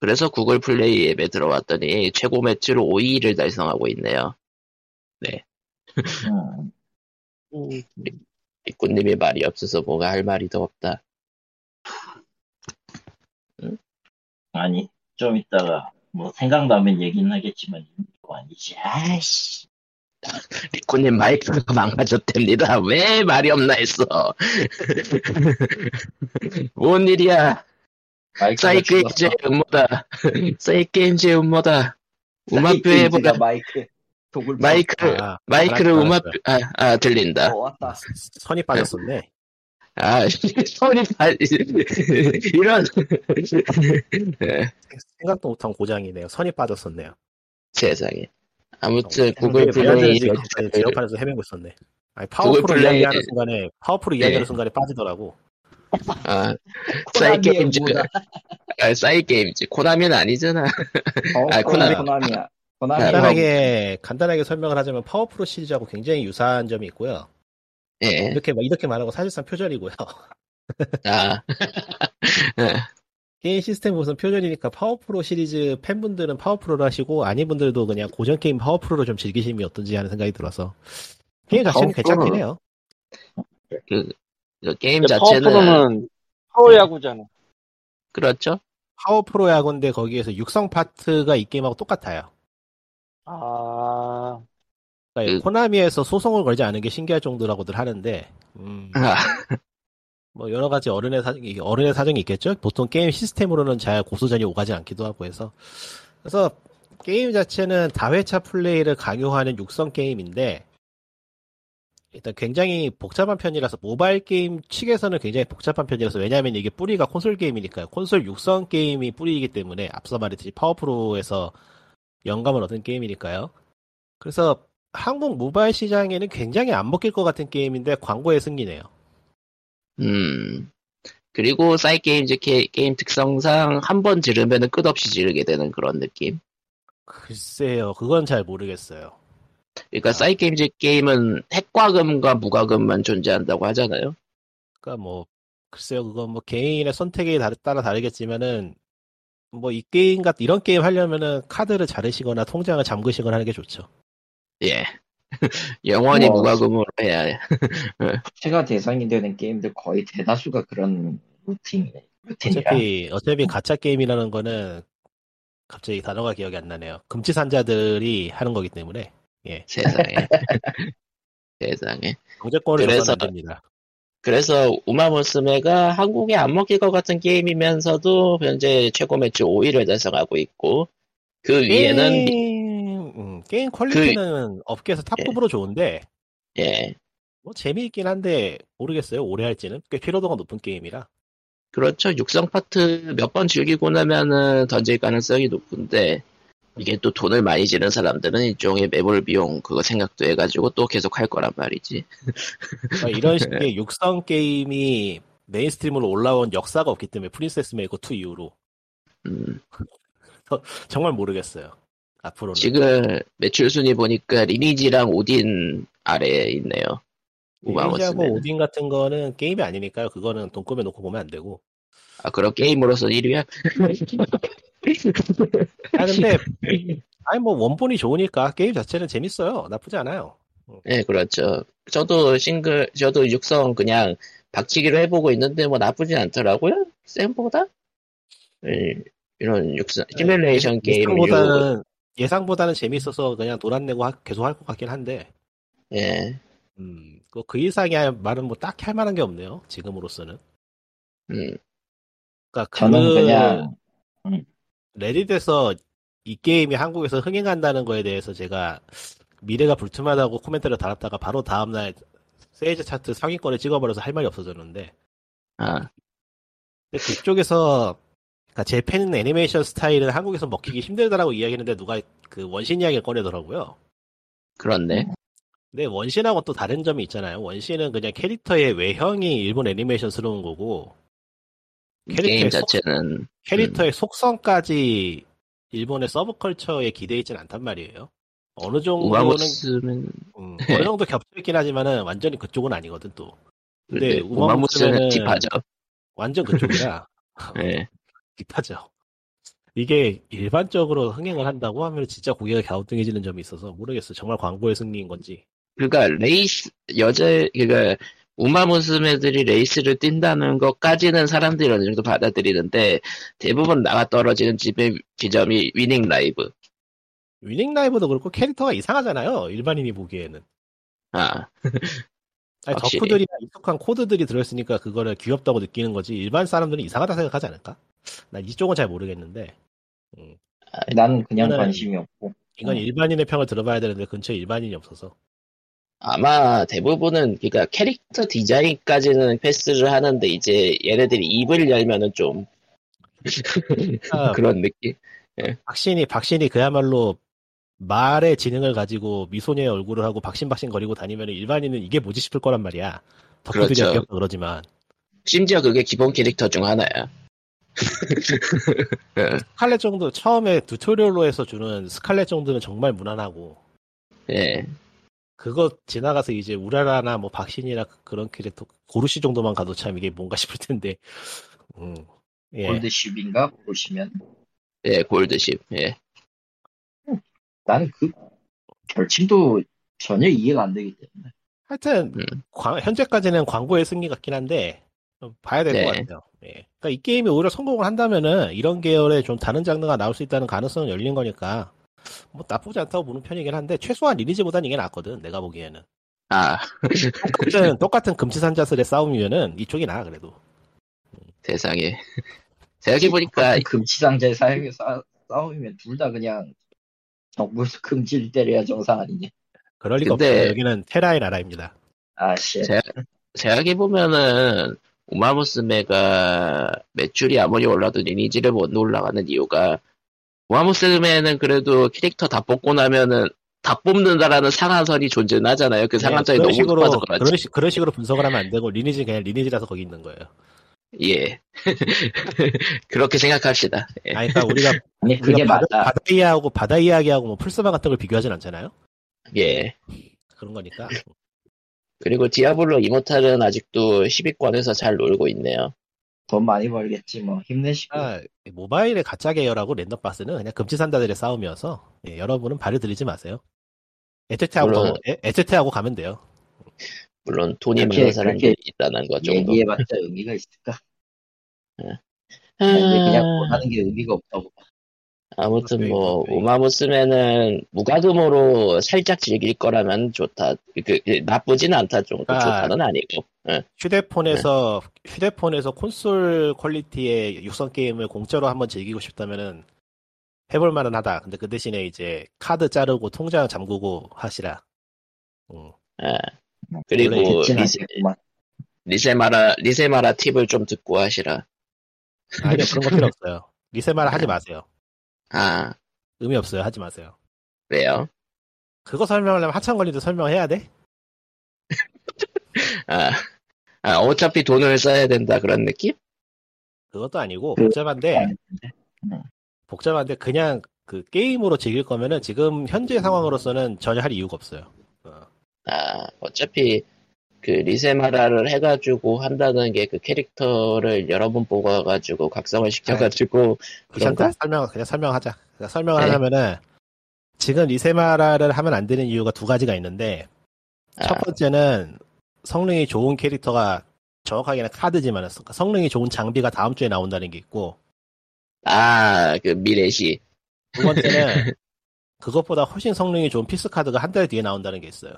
그래서 구글 플레이 앱에 들어왔더니 최고 매출 5위를 달성하고 있네요. 음. 음, 리꾸님이 말이 없어서 뭐가 할 말이 더 없다. 아니, 좀 이따가, 뭐, 생각나면 얘기는 하겠지만, 이거 아니지. 아이씨. 리꾸님 마이크가 망가졌답니다. 왜 말이 없나 했어. 뭔 일이야. 사이게임즈의. 음모다. 사이게임즈의 음모다. 음악표 사이게임즈가 해보다. 마이크. 마이크, 아, 마이크를 음악표, 아, 아, 들린다. 어, 왔다. 선이 빠졌었네. 아, 소리 다, 이런. 네, 생각도 못한 고장이네요. 선이 빠졌었네요. 세상에. 아무튼 구글 어, 플레이 제어판에서 헤매고 있었네. 아니, 구글 파워프로 플레이- 이야기하는 순간에 파워프로 네. 이야기하는 순간에 빠지더라고. 아, 사이게임즈. 아, 사이게임즈. 코나미는 아니잖아. 어, 아, 코나미. 코나미야. 코나미. 아, 간단하게 간단하게 설명을 하자면 파워프로 시리즈하고 굉장히 유사한 점이 있고요. 예. 이렇게 이렇게 말하고 사실상 표절이고요. 아, 게임 시스템 우선 표절이니까 파워프로 시리즈 팬분들은 파워프로를 하시고 아닌 분들도 그냥 고전 게임 파워프로를 좀 즐기시면 어떤지 하는 생각이 들어서 게임 자체는. 괜찮긴 해요. 그, 그 게임 자체는, 파워프로는 프로야구잖아. 그렇죠. 파워프로 야구인데 거기에서 육성 파트가 이 게임하고 똑같아요. 아, 그러니까 그- 코나미에서 소송을 걸지 않은 게 신기할 정도라고들 하는데 음, 아, 뭐 여러 가지 어른의 사 이게 어른의 사정이 있겠죠. 보통 게임 시스템으로는 잘 고소전이 오가지 않기도 하고 해서 그래서 게임 자체는 다회차 플레이를 강요하는 육성 게임인데 일단 굉장히 복잡한 편이라서 모바일 게임 측에서는 굉장히 복잡한 편이라서 왜냐하면 이게 뿌리가 콘솔 게임이니까요. 콘솔 육성 게임이 뿌리이기 때문에 앞서 말했듯이 파워프로에서 영감을 얻은 게임이니까요. 그래서 한국 모바일 시장에는 굉장히 안 먹힐 것 같은 게임인데 광고의 승리네요. 음. 그리고 사이게임즈 게, 게임 특성상 한 번 지르면은 끝없이 지르게 되는 그런 느낌. 글쎄요, 그건 잘 모르겠어요. 그러니까 아. 사이게임즈 게임은 핵과금과 무과금만 존재한다고 하잖아요. 그러니까 뭐 글쎄요, 그건 뭐 개인의 선택에 다- 따라 다르겠지만은 뭐 이 게임 같 이런 게임 하려면은 카드를 자르시거나 통장을 잠그시거나 하는 게 좋죠. 예. 영원히 뭐, 무과금으로 해야 해. 제가 대상이 되는 게임들 거의 대다수가 그런 루틴이네. 루틴이라. 어차피 어차피 가짜 게임이라는 거는 갑자기 단어가 기억이 안 나네요. 금치산자들이 하는 거기 때문에 예 세상에. 세상에. 경제권을 그래서- 됩니다. 그래서 우마무스메가 한국에 안 먹힐 것 같은 게임이면서도 현재 최고 매출 5위를 달성하고 있고 그 위에는 게임, 음, 게임 퀄리티는 업계에서 탑급으로 좋은데 예. 뭐 재미있긴 한데 모르겠어요 오래 할지는. 꽤 피로도가 높은 게임이라. 그렇죠. 육성 파트 몇 번 즐기고 나면은 던질 가능성이 높은데 이게 또 돈을 많이 지른 사람들은 일종의 매몰 비용 그거 생각도 해가지고 또 계속 할 거란 말이지. 그러니까 이런 식의 육성 게임이 mainstream으로 올라온 역사가 없기 때문에 프린세스 메이커 2 이후로. 음, 정말 모르겠어요 앞으로는 지금 매출 순위 보니까 리니지랑 오딘 아래에 있네요 리니지하고 오딘 같은 거는 게임이 아니니까요 그거는 돈 꾸며놓고 보면 안 되고 아 그럼 게임으로서 1위야? 아 근데 아니 뭐 원본이 좋으니까 게임 자체는 재밌어요 나쁘지 않아요 네, 그렇죠. 저도 싱글, 저도 육성 그냥 박치기로 해보고 있는데 뭐 나쁘진 않더라고요. 생각보다? 예, 이런 육성, 시뮬레이션 게임. 유- 네, 예상보다는 예상보다는 재밌어서 그냥 돌아내고 하- 계속 할 것 같긴 한데. 예, 음, 그, 그 이상의 말은 뭐 딱히 할 만한 게 없네요. 지금으로서는. 음, 그러니까 저는 그 그냥 레딧에서 이 게임이 한국에서 흥행한다는 거에 대해서 제가 미래가 불투명하다고 코멘트를 달았다가 바로 다음날 세이즈 차트 상위권에 찍어버려서 할 말이 없어졌는데. 아, 근데 그쪽에서 그러니까 재팬 애니메이션 스타일은 한국에서 먹히기 힘들다라고 이야기했는데 누가 그 원신 이야기를 꺼내더라고요. 그렇네. 근데 원신하고 또 다른 점이 있잖아요. 원신은 그냥 캐릭터의 외형이 일본 애니메이션스러운 거고 캐릭터의 게임 속- 자체는, 캐릭터의 속성까지 일본의 서브컬처에 기대 있진 않단 말이에요. 어느 정도는 우마무스는, 음, 어느 정도 겹쳐 있긴 하지만은 완전히 그쪽은 아니거든 또. 근데 네, 우마무스는 딥하죠. 완전 그쪽이라 예, deep하죠. 이게 일반적으로 흥행을 한다고 하면 진짜 고개가 갸우뚱해지는 점이 있어서 모르겠어. 정말 광고의 승리인 건지. 그러니까 레이스 여자 그러니까 우마 무스메들이 레이스를 뛴다는 것까지는 사람들이 어느 정도 받아들이는데 대부분 나가 떨어지는 집의 지점이 winning live. winning live도 그렇고 캐릭터가 이상하잖아요. 일반인이 보기에는. 아, 아니. 덕후들이나 익숙한 코드들이 들어있으니까 그거를 귀엽다고 느끼는 거지. 일반 사람들은 이상하다 생각하지 않을까? 난 이쪽은 잘 모르겠는데. 음, 나는 그냥 관심이 없고 이건 음. 일반인의 평을 들어봐야 되는데 근처에 일반인이 없어서. 아마 대부분은 그러니까 캐릭터 디자인까지는 패스를 하는데 이제 얘네들이 입을 열면은 좀 아, 그런 느낌. 박신이 박신이 그야말로 말의 지능을 가지고 미소녀의 얼굴을 하고 박신박신 거리고 다니면 일반인은 이게 뭐지 싶을 거란 말이야. 덕후들이 그렇죠. 그러지만 심지어 그게 기본 캐릭터 중 하나야. 스칼렛 정도 처음에 tutorial로 해서 주는 스칼렛 정도는 정말 무난하고 예. 그거 지나가서 이제 우라라나 뭐 박신이나 그- 그런 캐릭터 고르시 정도만 가도 참 이게 뭔가 싶을 텐데. 음. 예. 골드쉽인가 보시면 예, 골드십. 예. 나는 그 결심도 전혀 이해가 안 되기 때문에 하여튼 음. 광- 현재까지는 광고의 승리 같긴 한데 좀 봐야 될것 네. 같아요. 예. 그러니까 이 게임이 오히려 성공을 한다면은 이런 계열의 좀 다른 장르가 나올 수 있다는 가능성은 열린 거니까 뭐 나쁘지 않다고 보는 편이긴 한데 최소한 리니지보다는 이게 낫거든 내가 보기에는 아, 똑같은 똑같은 금치산자슬의 싸움이면은 이쪽이 나아 그래도 세상에. 생각해 보니까 금치상자의 사용에 싸, 싸움이면 둘 다 그냥 정부에서 금지를 때려야 정상 아니냐 그럴 리가 근데- 없어요. 여기는 테라의 나라입니다. 아씨 제- 생각해 보면은 우마무스메가 매출이 아무리 올라도 리니지를 못 올라가는 이유가 우마무스메는 그래도 캐릭터 다 뽑고 나면은 다 뽑는다라는 상한선이 존재는 하잖아요. 그 상한선이 네, 너무 식으로 높아서 그렇지. 그런, 식, 그런 식으로 분석을 하면 안 되고 리니지 그냥 리니지라서 거기 있는 거예요. 예. 그렇게 생각합시다. 예. 아니, 그러니까 우리가 아니 그게 우리가 바다, 맞다 바다 이야기하고 바다 이야기하고 뭐 풀스바 같은 걸 비교하진 않잖아요. 예. 그런 거니까. 그리고 디아블로 이모탈은 아직도 10위권에서 잘 놀고 있네요. 돈 많이 벌겠지 뭐 힘내시고 아, 모바일의 가짜 계열하고 랜덤 박스는 그냥 금치산다들의 싸움이어서 예, 여러분은 발을 들이지 마세요. 에테테하고 물론- 에- 에테테하고 가면 돼요. 물론 돈이 많은 사람들이 그렇게 있다는 것 정도. 얘기해봤자 의미가 있을까 아, 아니, 그냥 못하는 게 의미가 없다고 아무튼 뭐 그렇죠. 우마무스메는 무과금으로 살짝 즐길 거라면 좋다. 그, 그 나쁘진 않다 정도. 아. 좋다는 아니고. 예. 휴대폰에서 휴대폰에서 콘솔 퀄리티의 육성 게임을 공짜로 한번 즐기고 싶다면은 해볼 만은 하다. 근데 그 대신에 이제 카드 자르고 통장 잠그고 하시라. 음. 예. 그리고 리세, 리세마라 리세마라 팁을 좀 듣고 하시라. 아니요 그런 거 필요 없어요. 리세마라 하지 마세요. 아 의미 없어요. 하지 마세요. 왜요? 그거 설명하려면 한참 걸리도 설명해야 돼? 아, 아, 어차피 돈을 써야 된다 그런 느낌? 그것도 아니고 그- 복잡한데 음. 복잡한데 그냥 그 게임으로 즐길 거면은 지금 현재 상황으로서는 전혀 할 이유가 없어요. 어. 아 어차피 그 리세마라를 해가지고 한다는 게 그 캐릭터를 여러 번 뽑아가지고 각성을 시켜가지고 귀찮다. 그런가? 설명 그냥 설명하자. 그냥 설명을 네. 하자면은 지금 리세마라를 하면 안 되는 이유가 두 가지가 있는데 첫 번째는 성능이 좋은 캐릭터가 정확하게는 카드지만 성능이 좋은 장비가 다음 주에 나온다는 게 있고 아, 그 미래시. 두 번째는 그것보다 훨씬 성능이 좋은 피스 카드가 한 달 뒤에 나온다는 게 있어요.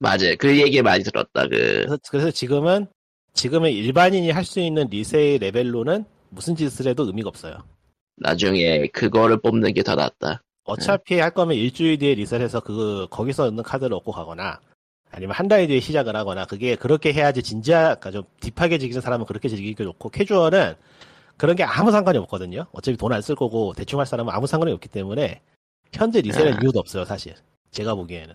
맞아요. 그 얘기 많이 들었다. 그, 그래서, 그래서 지금은 지금은 일반인이 할 수 있는 리세이 레벨로는 무슨 짓을 해도 의미가 없어요. 나중에 그거를 뽑는 게 더 낫다. 어차피 할 거면 일주일 뒤에 리셋해서 그 거기서 있는 카드를 얻고 가거나 아니면 한 달 뒤에 시작을 하거나 그게 그렇게 해야지 진짜 그러니까 좀 deep하게 즐기는 사람은 그렇게 즐기기 좋고 캐주얼은 그런 게 아무 상관이 없거든요. 어차피 돈 안 쓸 거고 대충 할 사람은 아무 상관이 없기 때문에 현재 리셋할 아. 이유도 없어요 사실. 제가 보기에는.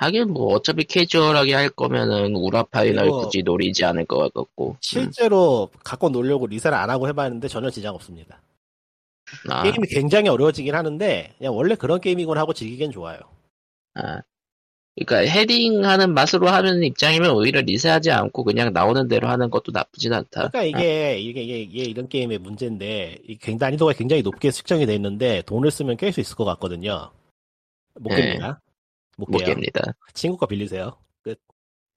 하긴 뭐 어차피 캐주얼하게 할 거면은 URA final 굳이 노리지 않을 것 같고. 음. 실제로 갖고 놀려고 리셋을 안 하고 해봤는데 전혀 지장 없습니다. 아, 게임이 굉장히 어려워지긴 하는데 그냥 원래 그런 게임이거니 하고 즐기긴 좋아요. 아. 그러니까 헤딩하는 맛으로 하는 입장이면 오히려 리셋하지 않고 그냥 나오는 대로 하는 것도 나쁘진 않다. 그러니까 이게 이게 이게, 이게 이런 게임의 문제인데 이 난이도가 굉장히 높게 측정이 돼 있는데 돈을 쓰면 깰 수 있을 것 같거든요. 못 네. 깹니다. 못 못 깨요. 깹니다. 친구 거 빌리세요.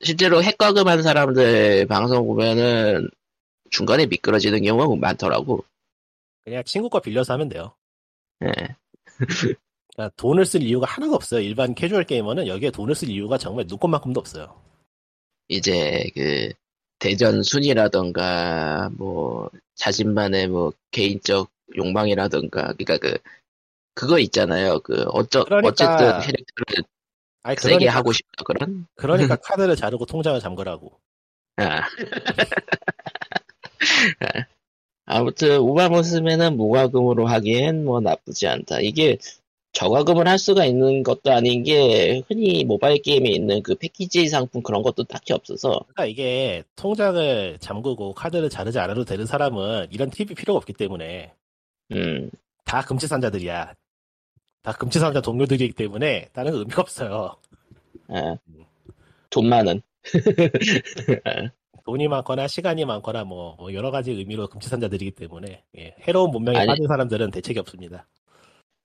실제로 핵과금 한 사람들 방송 보면은 중간에 미끄러지는 경우가 많더라고. 그냥 친구 거 빌려서 하면 돼요. 예. 그러니까 돈을 쓸 이유가 하나도 없어요. 일반 캐주얼 게이머는 여기에 돈을 쓸 이유가 정말 눈꽃만큼도 없어요. 이제 그 대전 순이라던가 뭐 자신만의 뭐 개인적 욕망이라던가 그러니까 그 그거 있잖아요. 그 어쩌 그러니까- 어쨌든 캐릭터를 아니 세게 그러니까, 하고 싶다 그런. 그러니까 카드를 자르고 통장을 잠그라고. 아. 아무튼 우마모스메는 무과금으로 하기엔 뭐 나쁘지 않다. 이게 저과금을 할 수가 있는 것도 아닌 게 흔히 모바일 게임에 있는 그 패키지 상품 그런 것도 딱히 없어서 그러니까 이게 통장을 잠그고 카드를 자르지 않아도 되는 사람은 이런 팁이 필요가 없기 때문에 음 다 금치산자들이야. 다 금치산자 동료들이기 때문에 다른 의미가 없어요. 아, 돈 많은 돈이 많거나 시간이 많거나 뭐, 뭐 여러 가지 의미로 금치산자들이기 때문에 예, 해로운 문명에 아니- 빠진 사람들은 대책이 없습니다.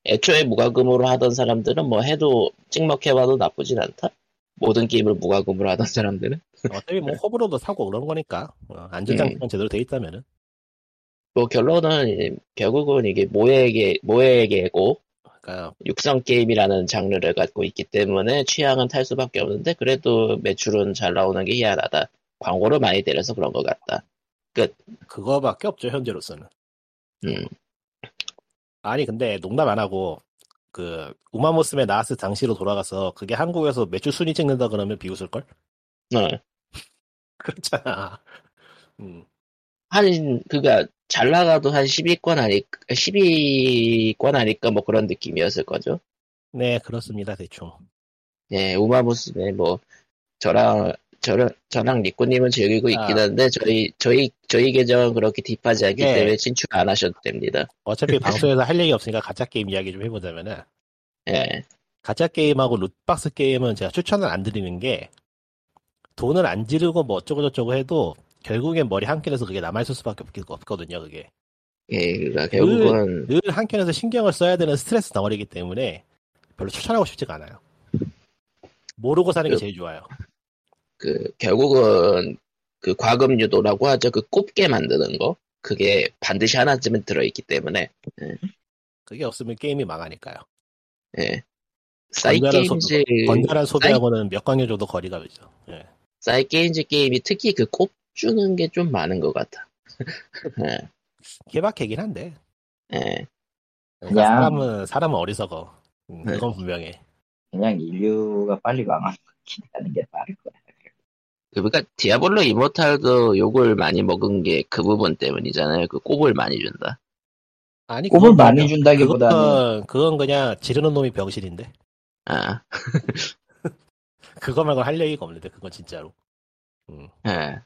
애초에 무과금으로 하던 사람들은 뭐 해도 찍먹해봐도 나쁘진 않다. 모든 게임을 무과금으로 하던 사람들은 어차피 뭐 호불호도 사고 그런 거니까 어, 안전장치만 제대로 돼 있다면은 뭐 결론은 결국은 이게 모에게 모에게고 그러니까 육성 게임이라는 장르를 갖고 있기 때문에 취향은 탈 수밖에 없는데 그래도 매출은 잘 나오는 게 희한하다. 광고를 많이 때려서 그런 것 같다. 그거밖에 없죠 현재로서는. 음, 아니 근데 농담 안 하고 그 우마모스메 나왔을 당시로 돌아가서 그게 한국에서 매출 순위 찍는다 그러면 비웃을 걸? 어. 그렇잖아. 음. 한 그가 잘 나가도 한 10위권 아니 10위권 아닐까 뭐 그런 느낌이었을 거죠. 네 그렇습니다 대충. 예, 우마무스메 뭐 저랑 저랑 저랑 리코님은 즐기고 있긴 아. 한데 저희 저희 저희 계정은 그렇게 딥하지 않기 예. 때문에 친추 안 하셔도 됩니다. 어차피 방송에서 할 얘기 없으니까 가짜 게임 이야기 좀 해보자면은 예, 가짜 게임하고 룻박스 게임은 제가 추천을 안 드리는 게 돈을 안 지르고 뭐 어쩌고 저쩌고 해도 결국엔 머리 한 켠에서 그게 남아있을 수밖에 없- 없거든요 그게. 예, 그러니까 결국은 늘한 켠에서 신경을 써야 되는 스트레스 덩어리이기 때문에 별로 추천하고 싶지가 않아요. 모르고 사는 게 그- 제일 좋아요. 그 결국은 그 과금 유도라고 하죠. 그 꼽게 만드는 거. 그게 반드시 하나쯤은 들어있기 때문에. 그게 없으면 게임이 망하니까요. 예. 사이 건전한 게임즈 건전한 소비하고는 몇 광년 정도 거리가 있죠. 예. 사이 게임즈 게임이 특히 그꼽 주는 게 좀 많은 것 같아. 예, 케바케긴 한데 예. 그러니까 야. 사람은 사람은 어리석어 음, 네. 그건 분명해 그냥 인류가 빨리 망하는 게 빠를 거야. 그러니까 디아블로 이모탈도 욕을 많이 먹은 게 그 부분 때문이잖아요. 그 꼽을 많이 준다. 아니 꼽을 그건 많이 그냥- 준다기보다는 그건, 그건 그냥 지르는 놈이 병실인데 아, 그거 말고 할 얘기가 없는데 그건 진짜로 음. 예.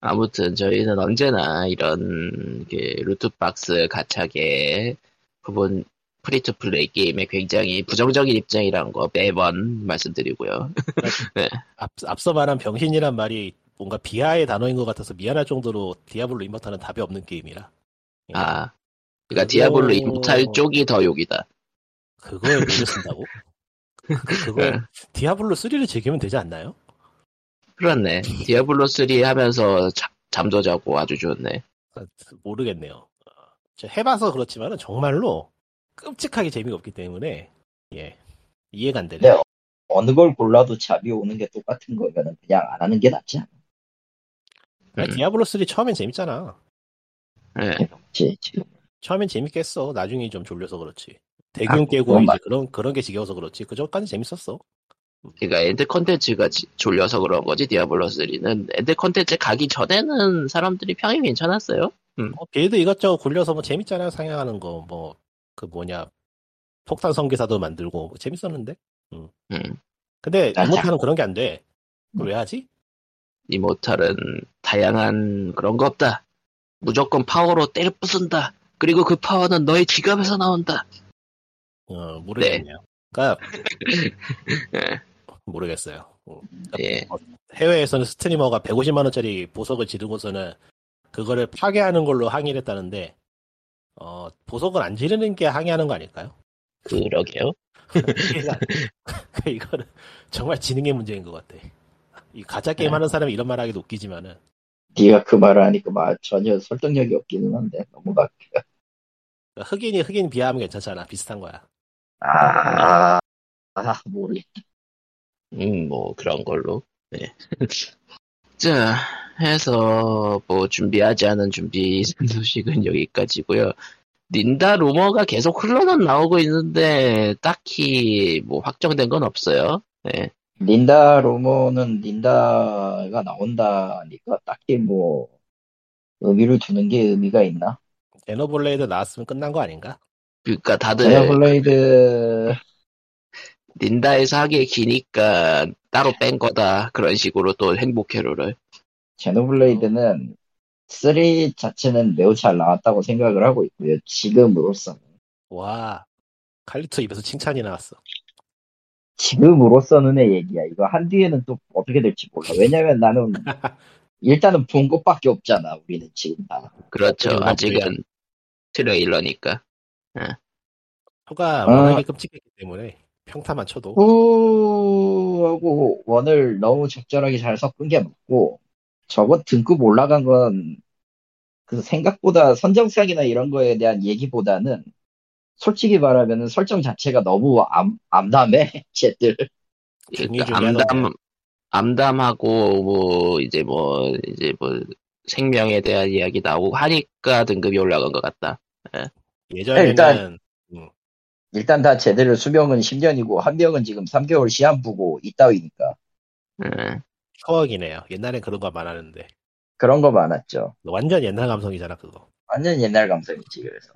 아무튼 저희는 언제나 이런 그 loot box 가챠계 부분 free to play 게임에 굉장히 부정적인 입장이란 거 매번 말씀드리고요. 앞, 앞서 말한 병신이란 말이 뭔가 비하의 단어인 것 같아서 미안할 정도로 디아블로 인버터는 답이 없는 게임이라 예. 아, 그러니까 그거- 디아블로 이모탈 쪽이 더 욕이다. 그걸 모르 쓴다고? 그거 디아블로 3를 즐기면 되지 않나요? 그렇네. 디아블로 3 하면서 자- 잠도 자고 아주 좋네. 아, 모르겠네요. 해봐서 그렇지만은 정말로 끔찍하게 재미가 없기 때문에 예 이해가 안 되네. 네. 어느 걸 골라도 잠이 오는 게 똑같은 거면은 그냥 안 하는 게 낫지 않아? 음. 디아블로 3 처음엔 재밌잖아. 예. 지- 지금 처음엔 재밌겠어. 나중에 좀 졸려서 그렇지. 아, 대균열 깨고 그건 이제 맞- 그런 그런 게 지겨워서 그렇지. 그 전까지 재밌었어. 그러니까 end 콘텐츠가 지- 졸려서 그런 거지 디아블로 3는 end 콘텐츠 가기 전에는 사람들이 평이 괜찮았어요. 어, build 이것저것 굴려서 뭐 재밌잖아요. 상영하는 거 뭐 그 뭐냐 폭탄 성기사도 만들고 뭐 재밌었는데. 음. 근데 아, 이모타는 그런 게 안 돼. 그걸 왜 하지? 이모탈은 다양한 그런 거 없다. 무조건 파워로 때려 부순다. 그리고 그 파워는 너의 지갑에서 나온다. 어 모르겠네요. 그러니까 예. 모르겠어요. 어, 예. 해외에서는 스트리머가 150만 원짜리 보석을 지르고서는 그거를 파괴하는 걸로 항의를 했다는데 어, 보석을 안 지르는 게 항의하는 거 아닐까요? 그러게요. 돼. 이거는 정말 지능의 문제인 것 같아. 이 가짜 게임 네. 하는 사람이 이런 말 하기도 웃기지만은 네가 그 말을 하니까 막 전혀 설득력이 없기는 한데 너무 막 그러니까 흑인이 흑인 비하하면 괜찮잖아. 비슷한 거야. 아, 아 모르겠. 음, 뭐, 그런 걸로. 네. 자, 해서, 뭐, 준비하지 않은 준비 소식은 여기까지고요 닌다 루머가 계속 흘러는 나오고 있는데, 딱히, 뭐, 확정된 건 없어요. 네. 닌다 루머는 닌다가 나온다니까 딱히 뭐 의미를 두는 게 의미가 있나? 제노블레이드 나왔으면 끝난 거 아닌가? 그니까 다들, 제노블레이드 닌다에서 하기에 기니까, 따로 뺀 거다. 그런 식으로 또 행복회로를. 제노블레이드는 3 자체는 매우 잘 나왔다고 생각을 하고 있고요. 지금으로서는 와 칼리토 입에서 칭찬이 나왔어. 지금으로서는의 얘기야. 이거 한 뒤에는 또 어떻게 될지 몰라. 왜냐면 나는 일단은 본 것밖에 없잖아. 우리는 지금 다. 그렇죠. 그리고 아직은 트레일러니까. 표가 아. 워낙에 끔찍했기 때문에 평타만 쳐도 후하고 원을 너무 적절하게 잘 섞은 게 맞고 저거 등급 올라간 건 그 생각보다 선정성이나 이런 거에 대한 얘기보다는 솔직히 말하면 설정 자체가 너무 암, 암담해 쟤들 그러니까 암담. 암담하고, 뭐, 이제 뭐, 이제 뭐, 생명에 대한 이야기 나오고 하니까 등급이 올라간 것 같다. 예전에는 일단- 일단 다 쟤들 수명은 10년이고 한 명은 지금 3개월 시한부고 이따위니까 음, 추억이네요. 옛날엔 그런 거 많았는데 그런 거 많았죠 완전 옛날 감성이잖아 그거. 완전 옛날 감성이지 그래서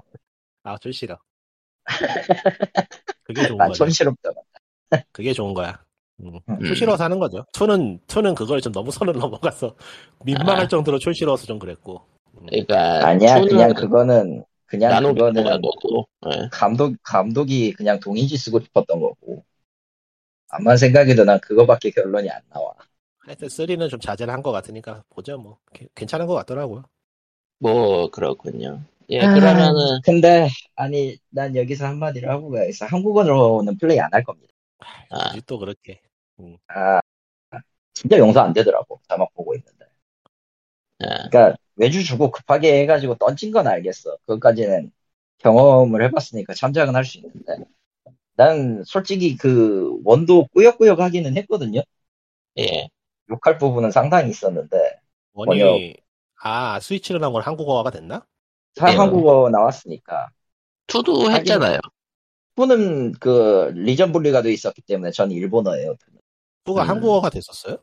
아, 좀 싫어. 그게 좋은 아 거죠. 촌스럽다 그게 좋은 거야. 음. 음. 촌스러워서 하는 거죠. 투는 투는 그걸 좀 너무 선을 넘어가서 민망할 아. 정도로 촌스러워서 좀 그랬고. 음. 그러니까 아니야 투는 그냥 그거는 그냥 그거는 거고. 예. 감독, 감독이 그냥 동인지 쓰고 싶었던 거고. 암만 생각해도 난 그거밖에 결론이 안 나와. 하여튼 3는 좀 자제를 한 것 같으니까 보자 뭐 게- 괜찮은 것 같더라고요. 뭐 그렇군요. 예, 아, 그러면은 근데, 아니, 난 여기서 한마디를 하고 가야겠어. 한국어로는 플레이 안 할 겁니다. 아, 또 그렇게. 아, 진짜 용서 안 되더라고. 자막 보고 있는데. 아, 그러니까, 외주 주고 급하게 해가지고 던진 건 알겠어. 그것까지는 경험을 해봤으니까 참작은 할 수 있는데. 난 솔직히 그 원도 꾸역꾸역 하기는 했거든요. 예. 욕할 부분은 상당히 있었는데. 원이 번역. 아 스위치로 나온 건 한국어가 됐나? 사- 예. 한국어 나왔으니까. 투도 했잖아요. 후는 그 리전 분리가 돼 있었기 때문에 전 일본어예요. 투가 음. 한국어가 됐었어요?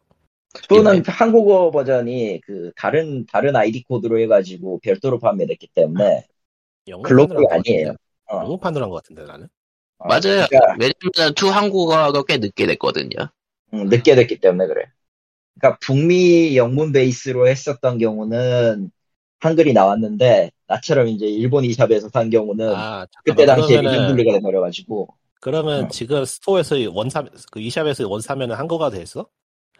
후는 한국어 버전이 그 다른 다른 아이디 코드로 해가지고 별도로 판매됐기 때문에 영문판으로 글로벌이 같은데. 아니에요. 어. 영문판으로 한 것 같은데 나는. 어, 맞아요. 그러니까 왜냐면 two 한국어가 꽤 늦게 됐거든요. 음, 늦게 됐기 때문에 그래. 그러니까 북미 영문 베이스로 했었던 경우는 한글이 나왔는데 나처럼 이제 일본 이샵에서 산 경우는 아 그때 잠깐만. 당시에 분리가 돼버려가지고 그러면 어. 지금 store에서 원사 그 이샵에서 원사면은 한국어가 됐어?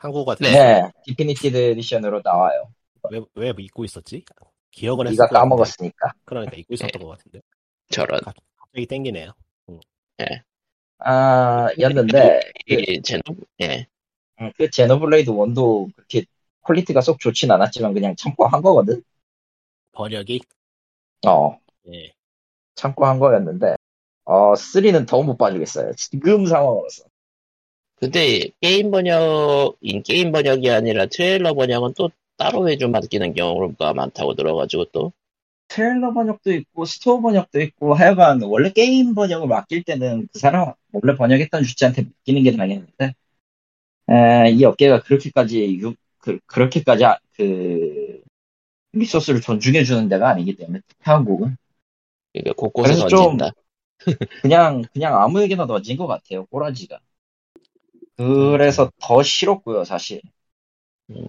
한국어가 됐어? 네 Definitive Edition으로 나와요. 왜, 왜 잊고 있었지? 기억은 했을 네가. 까먹었으니까. 그러니까 잊고 있었던 것 같은데. 저런. 갑자기 땡기네요. 아, 였는데, 그, 이 제노 예. 음, 그 제노블레이드 1도 그렇게 퀄리티가 썩 좋진 않았지만 그냥 참고한 거거든? 번역이. 어, 예. 참고한 거였는데, 어, 3는 더 못 봐주겠어요. 지금 상황으로서. 근데 게임 번역 인 게임 번역이 아니라 트레일러 번역은 또 따로 해줘 맡기는 경우가 많다고 들어가지고 또 트레일러 번역도 있고, store 번역도 있고, 하여간, 원래 게임 번역을 맡길 때는 그 사람, 원래 번역했던 주체한테 맡기는 게 당연한데, 에, 이 업계가 그렇게까지, 유, 그, 그렇게까지, 아- 그, resource를 존중해 주는 데가 아니기 때문에, 한국은. 그러니까 곳곳에 던진다. 그냥, 그냥 아무에게나 던진 것 같아요, 꼬라지가. 그래서 더 싫었고요, 사실. 음,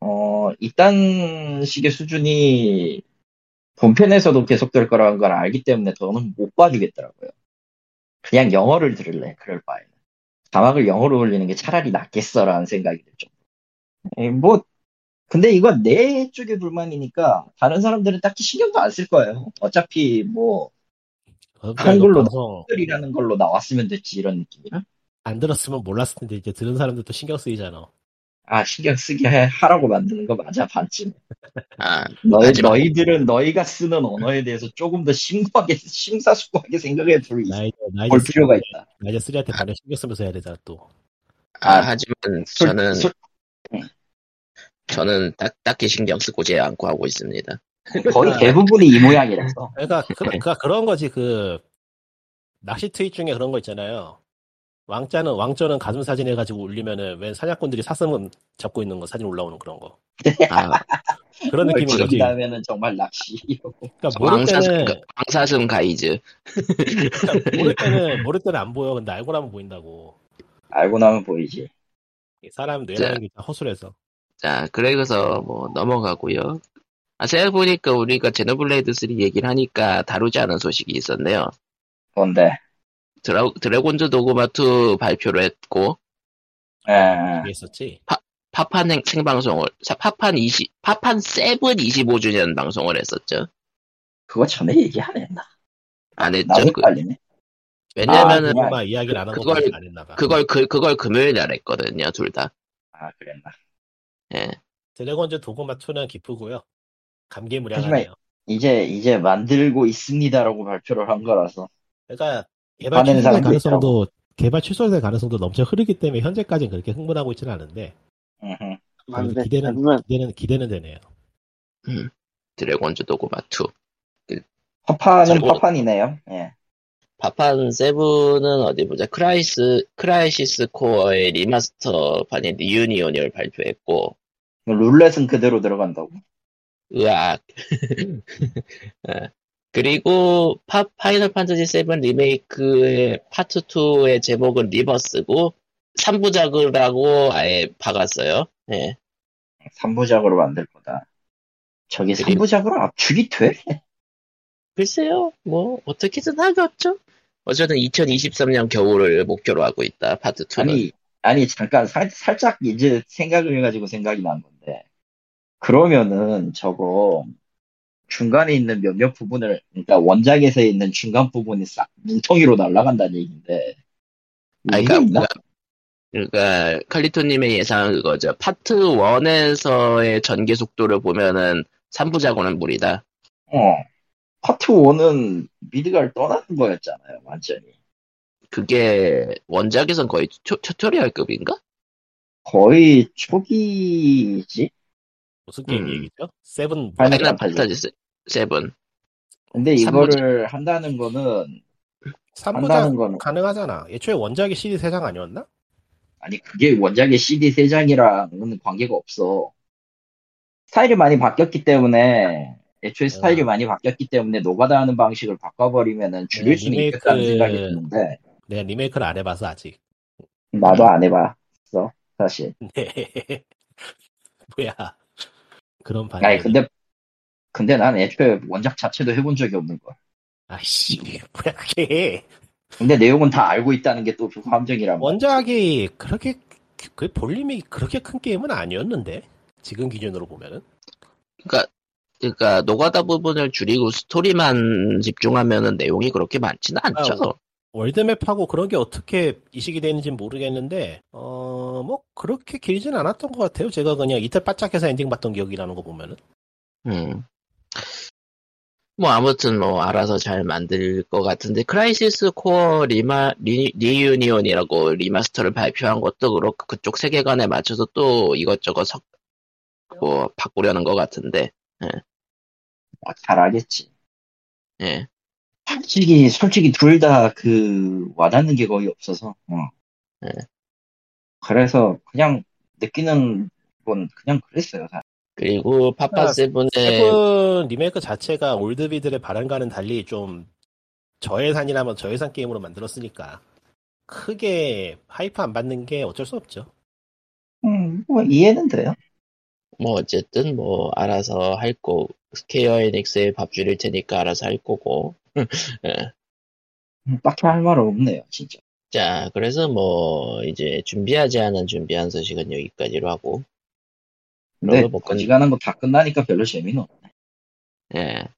어, 이딴 식의 수준이 본편에서도 계속될 거라는 걸 알기 때문에 더는 못 봐주겠더라고요. 그냥 영어를 들을래, 그럴 바에는. 자막을 영어로 올리는 게 차라리 낫겠어라는 생각이 들 정도. 에이, 뭐, 근데 이건 내 쪽의 불만이니까 다른 사람들은 딱히 신경도 안 쓸 거예요. 어차피 뭐, 그러니까 한글로 방송 들이라는 걸로 나왔으면 됐지, 이런 느낌이라. 안 들었으면 몰랐을 텐데 이제 들은 사람들도 신경 쓰이잖아. 아, 신경 쓰게 해- 하라고 만드는 거 맞아, 반쯤. 아 너희, 하지만- 너희들은 너희가 쓰는 언어에 대해서 조금 더 심각하게, 심사숙고하게 생각해 볼, 나 이제 나볼 필요가 쓰- 있다. 나 이제 쓰리한테 반에 신경 쓰면서 해야 되잖아 또. 아, 아, 하지만 솔- 저는 솔- 저는 딱, 딱히 신경 쓰고지 않고 하고 있습니다. 거의 대부분이 이 모양이라서. 그러니까 그, 그러니까 그런 거지 그 낚시 트윗 중에 그런 거 있잖아요. 왕자는 왕자는 가슴 사진 해가지고 올리면은 웬 사냥꾼들이 사슴은 잡고 있는 거 사진 올라오는 그런 거. 아, 그런 느낌인 거지. 지금이라면은 정말 낚시. 그러니까 모를 왕사슴, 때는 왕사슴 가이즈. 그러니까 모를 때는 모를 때는 안 보여. 근데 알고 나면 보인다고. 알고 나면 보이지. 사람 뇌라는 게다 허술해서. 자, 그래서 뭐 넘어가고요. 아, 생각해보니까 우리가 제노블레이드 3 얘기를 하니까 다루지 않은 소식이 있었네요. 뭔데? 드라, 드래곤즈 도그마2 발표를 했고, 에, 그게 있었지. 파판 행- 생방송을, 자, 파판 20, 파판 7 25주년 방송을 했었죠. 그거 전에 얘기 안 했나? 안 했죠. 나도 그-. 왜냐면은, 아, 이야기를 안 그걸- 안 했나 봐. 그걸, 그, 그걸 금요일 날 했거든요, 둘 다. 아, 그랬나. 예. 드래곤즈 도그마 2는 기쁘고요. 감개무량하네요. 이제, 이제 만들고 있습니다라고 발표를 한 거라서. 그러니까 개발 취소될 가능성도 개발 취소될 가능성도 넘쳐 흐르기 때문에 현재까지는 그렇게 흥분하고 있지는 않은데. 그래도 기대는 하지만 기대는 기대는 되네요. 드래곤즈 도그마 2. 파판은 그리고- 파판이네요. 예. 파판 7은 어디 보자. 크라이스, 크라이시스 코어의 remaster판인 리유니온을 발표했고, 룰렛은 그대로 들어간다고. 으악. 예. 그리고 파, 파이널 판타지 7 리메이크의 파트 2의 제목은 리버스고, 3부작이라고 아예 박았어요. 예. 3부작으로 만들 거다. 저기 그리고- 3부작으로 압축이 돼? 글쎄요, 뭐, 어떻게든 하겠죠? 어쨌든 2023년 겨울을 목표로 하고 있다, 파트 2는. 아니, 아니, 잠깐, 살, 살짝 이제 생각을 해가지고 생각이 난 건데. 그러면은 저거, 중간에 있는 몇몇 부분을, 그러니까 원작에서 있는 중간 부분이 싹 뭉텅이로 날아간다는 얘기인데. 아니? 그러니까, 그러니까 칼리토님의 예상은 그거죠. 파트 1에서의 전개 속도를 보면은 3부작으로는 무리다. 어. 파트 1은 미드갈 떠나는 거였잖아요, 완전히. 그게 원작에선 거의 튜, tutorial급인가? 거의 초기지? 무슨 게임 음. 얘기죠? seven 파이널 판타지. 7. 근데. 이거를 한다는 거는, 3부작 한다는 거는, 가능하잖아. 애초에 원작이 CD 3장 아니었나? 아니, 그게 원작의 CD 3장이랑은 관계가 없어. 스타일이 많이 바뀌었기 때문에, 애초에 스타일이 어. 많이 바뀌었기 때문에 노가다 하는 방식을 바꿔버리면은 줄일 네, 수는 리메이크- 있겠다는 생각이 드는데, 내가 리메이크를 안 해봐서 아직. 나도 안 해봤어, 사실. 네. 뭐야. 그런 반응. 아니, 근데, 근데 난 애초에 원작 자체도 해본 적이 없는 거야. 아이씨, 뭐야 그게. 근데 내용은 다 알고 있다는 게 또 함정이란 말이야. 원작이 그렇게 그 볼륨이 그렇게 큰 게임은 아니었는데 지금 기준으로 보면은 그러니까 그러니까 노가다 부분을 줄이고 스토리만 집중하면은 내용이 그렇게 많지는 않죠. 아, world map하고 그런 게 어떻게 이식이 되는지 는 모르겠는데 어 뭐 그렇게 길진 않았던 것 같아요. 제가 그냥 이틀 바짝해서 엔딩 봤던 기억이 나는 거 보면은 음. 뭐 아무튼 뭐 알아서 잘 만들 것 같은데 크라이시스 코어 리마 리, 리유니온이라고 remaster를 발표한 것도 그렇고 그쪽 세계관에 맞춰서 또 이것저것 석, 뭐 바꾸려는 것 같은데 아, 잘 알겠지. 예. 솔직히, 솔직히 둘 다 그, 와닿는 게 거의 없어서, 어. 네. 그래서 그냥 느끼는 건 그냥 그랬어요, 다. 그리고 파파 아, seven의 seven 리메이크 자체가 oldbie들의 바람과는 달리 좀 저예산이라면 저예산 게임으로 만들었으니까 크게 hype 안 받는 게 어쩔 수 없죠. 음, 뭐, 이해는 돼요. 뭐 어쨌든 뭐 알아서 할 거 스퀘어 에닉스에 밥줄일 테니까 알아서 할 거고 예. 음, 딱히 할 말은 없네요, 진짜. 자 그래서 뭐 이제 준비하지 않은 준비한 소식은 여기까지로 하고 근데, 뭐 끝- 거지가는 거다 끝나니까 별로 재미는 없네. 예.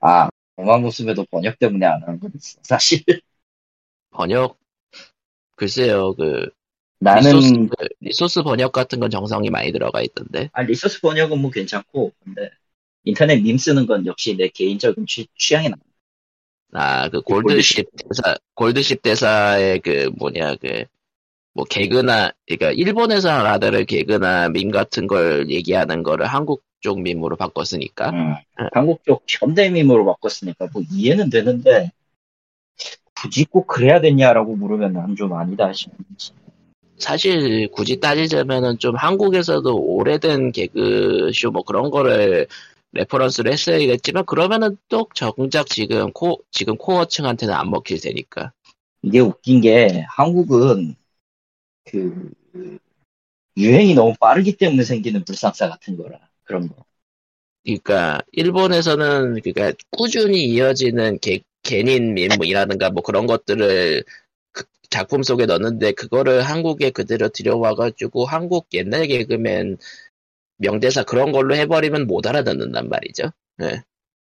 아, 공항 모습에도 번역 때문에 안 하는 건 있어, 사실. 번역 글쎄요 그 나는, 리소스, 리소스 번역 같은 건 정성이 많이 들어가 있던데. 아, 리소스 번역은 뭐 괜찮고, 근데, 인터넷 밈 쓰는 건 역시 내 개인적인 취, 취향이 나. 아그 골드십. 대사 골드십 대사의 그 뭐냐 그 뭐 개그나 그러니까 일본에서 하던 개그나 밈 같은 걸 얘기하는 거를 한국 쪽 밈으로 바꿨으니까. 음, 한국 쪽 현대 밈으로 바꿨으니까 뭐 이해는 되는데, 굳이 꼭 그래야 되냐라고 물으면 난 좀 아니다 싶은지. 사실 굳이 따지자면은 좀 한국에서도 오래된 개그쇼 뭐 그런 거를 reference를 했어야겠지만 그러면은 또 정작 지금 코 지금 코어층한테는 안 먹힐 테니까 이게 웃긴 게 한국은 그 유행이 너무 빠르기 때문에 생기는 불상사 같은 거라 그런 거. 그러니까 일본에서는 그러니까 꾸준히 이어지는 개, 개인 밈이라든가 뭐 그런 것들을 그 작품 속에 넣는데 그거를 한국에 그대로 들여와가지고 한국 옛날 개그맨 명대사 그런 걸로 해버리면 못 알아듣는단 말이죠.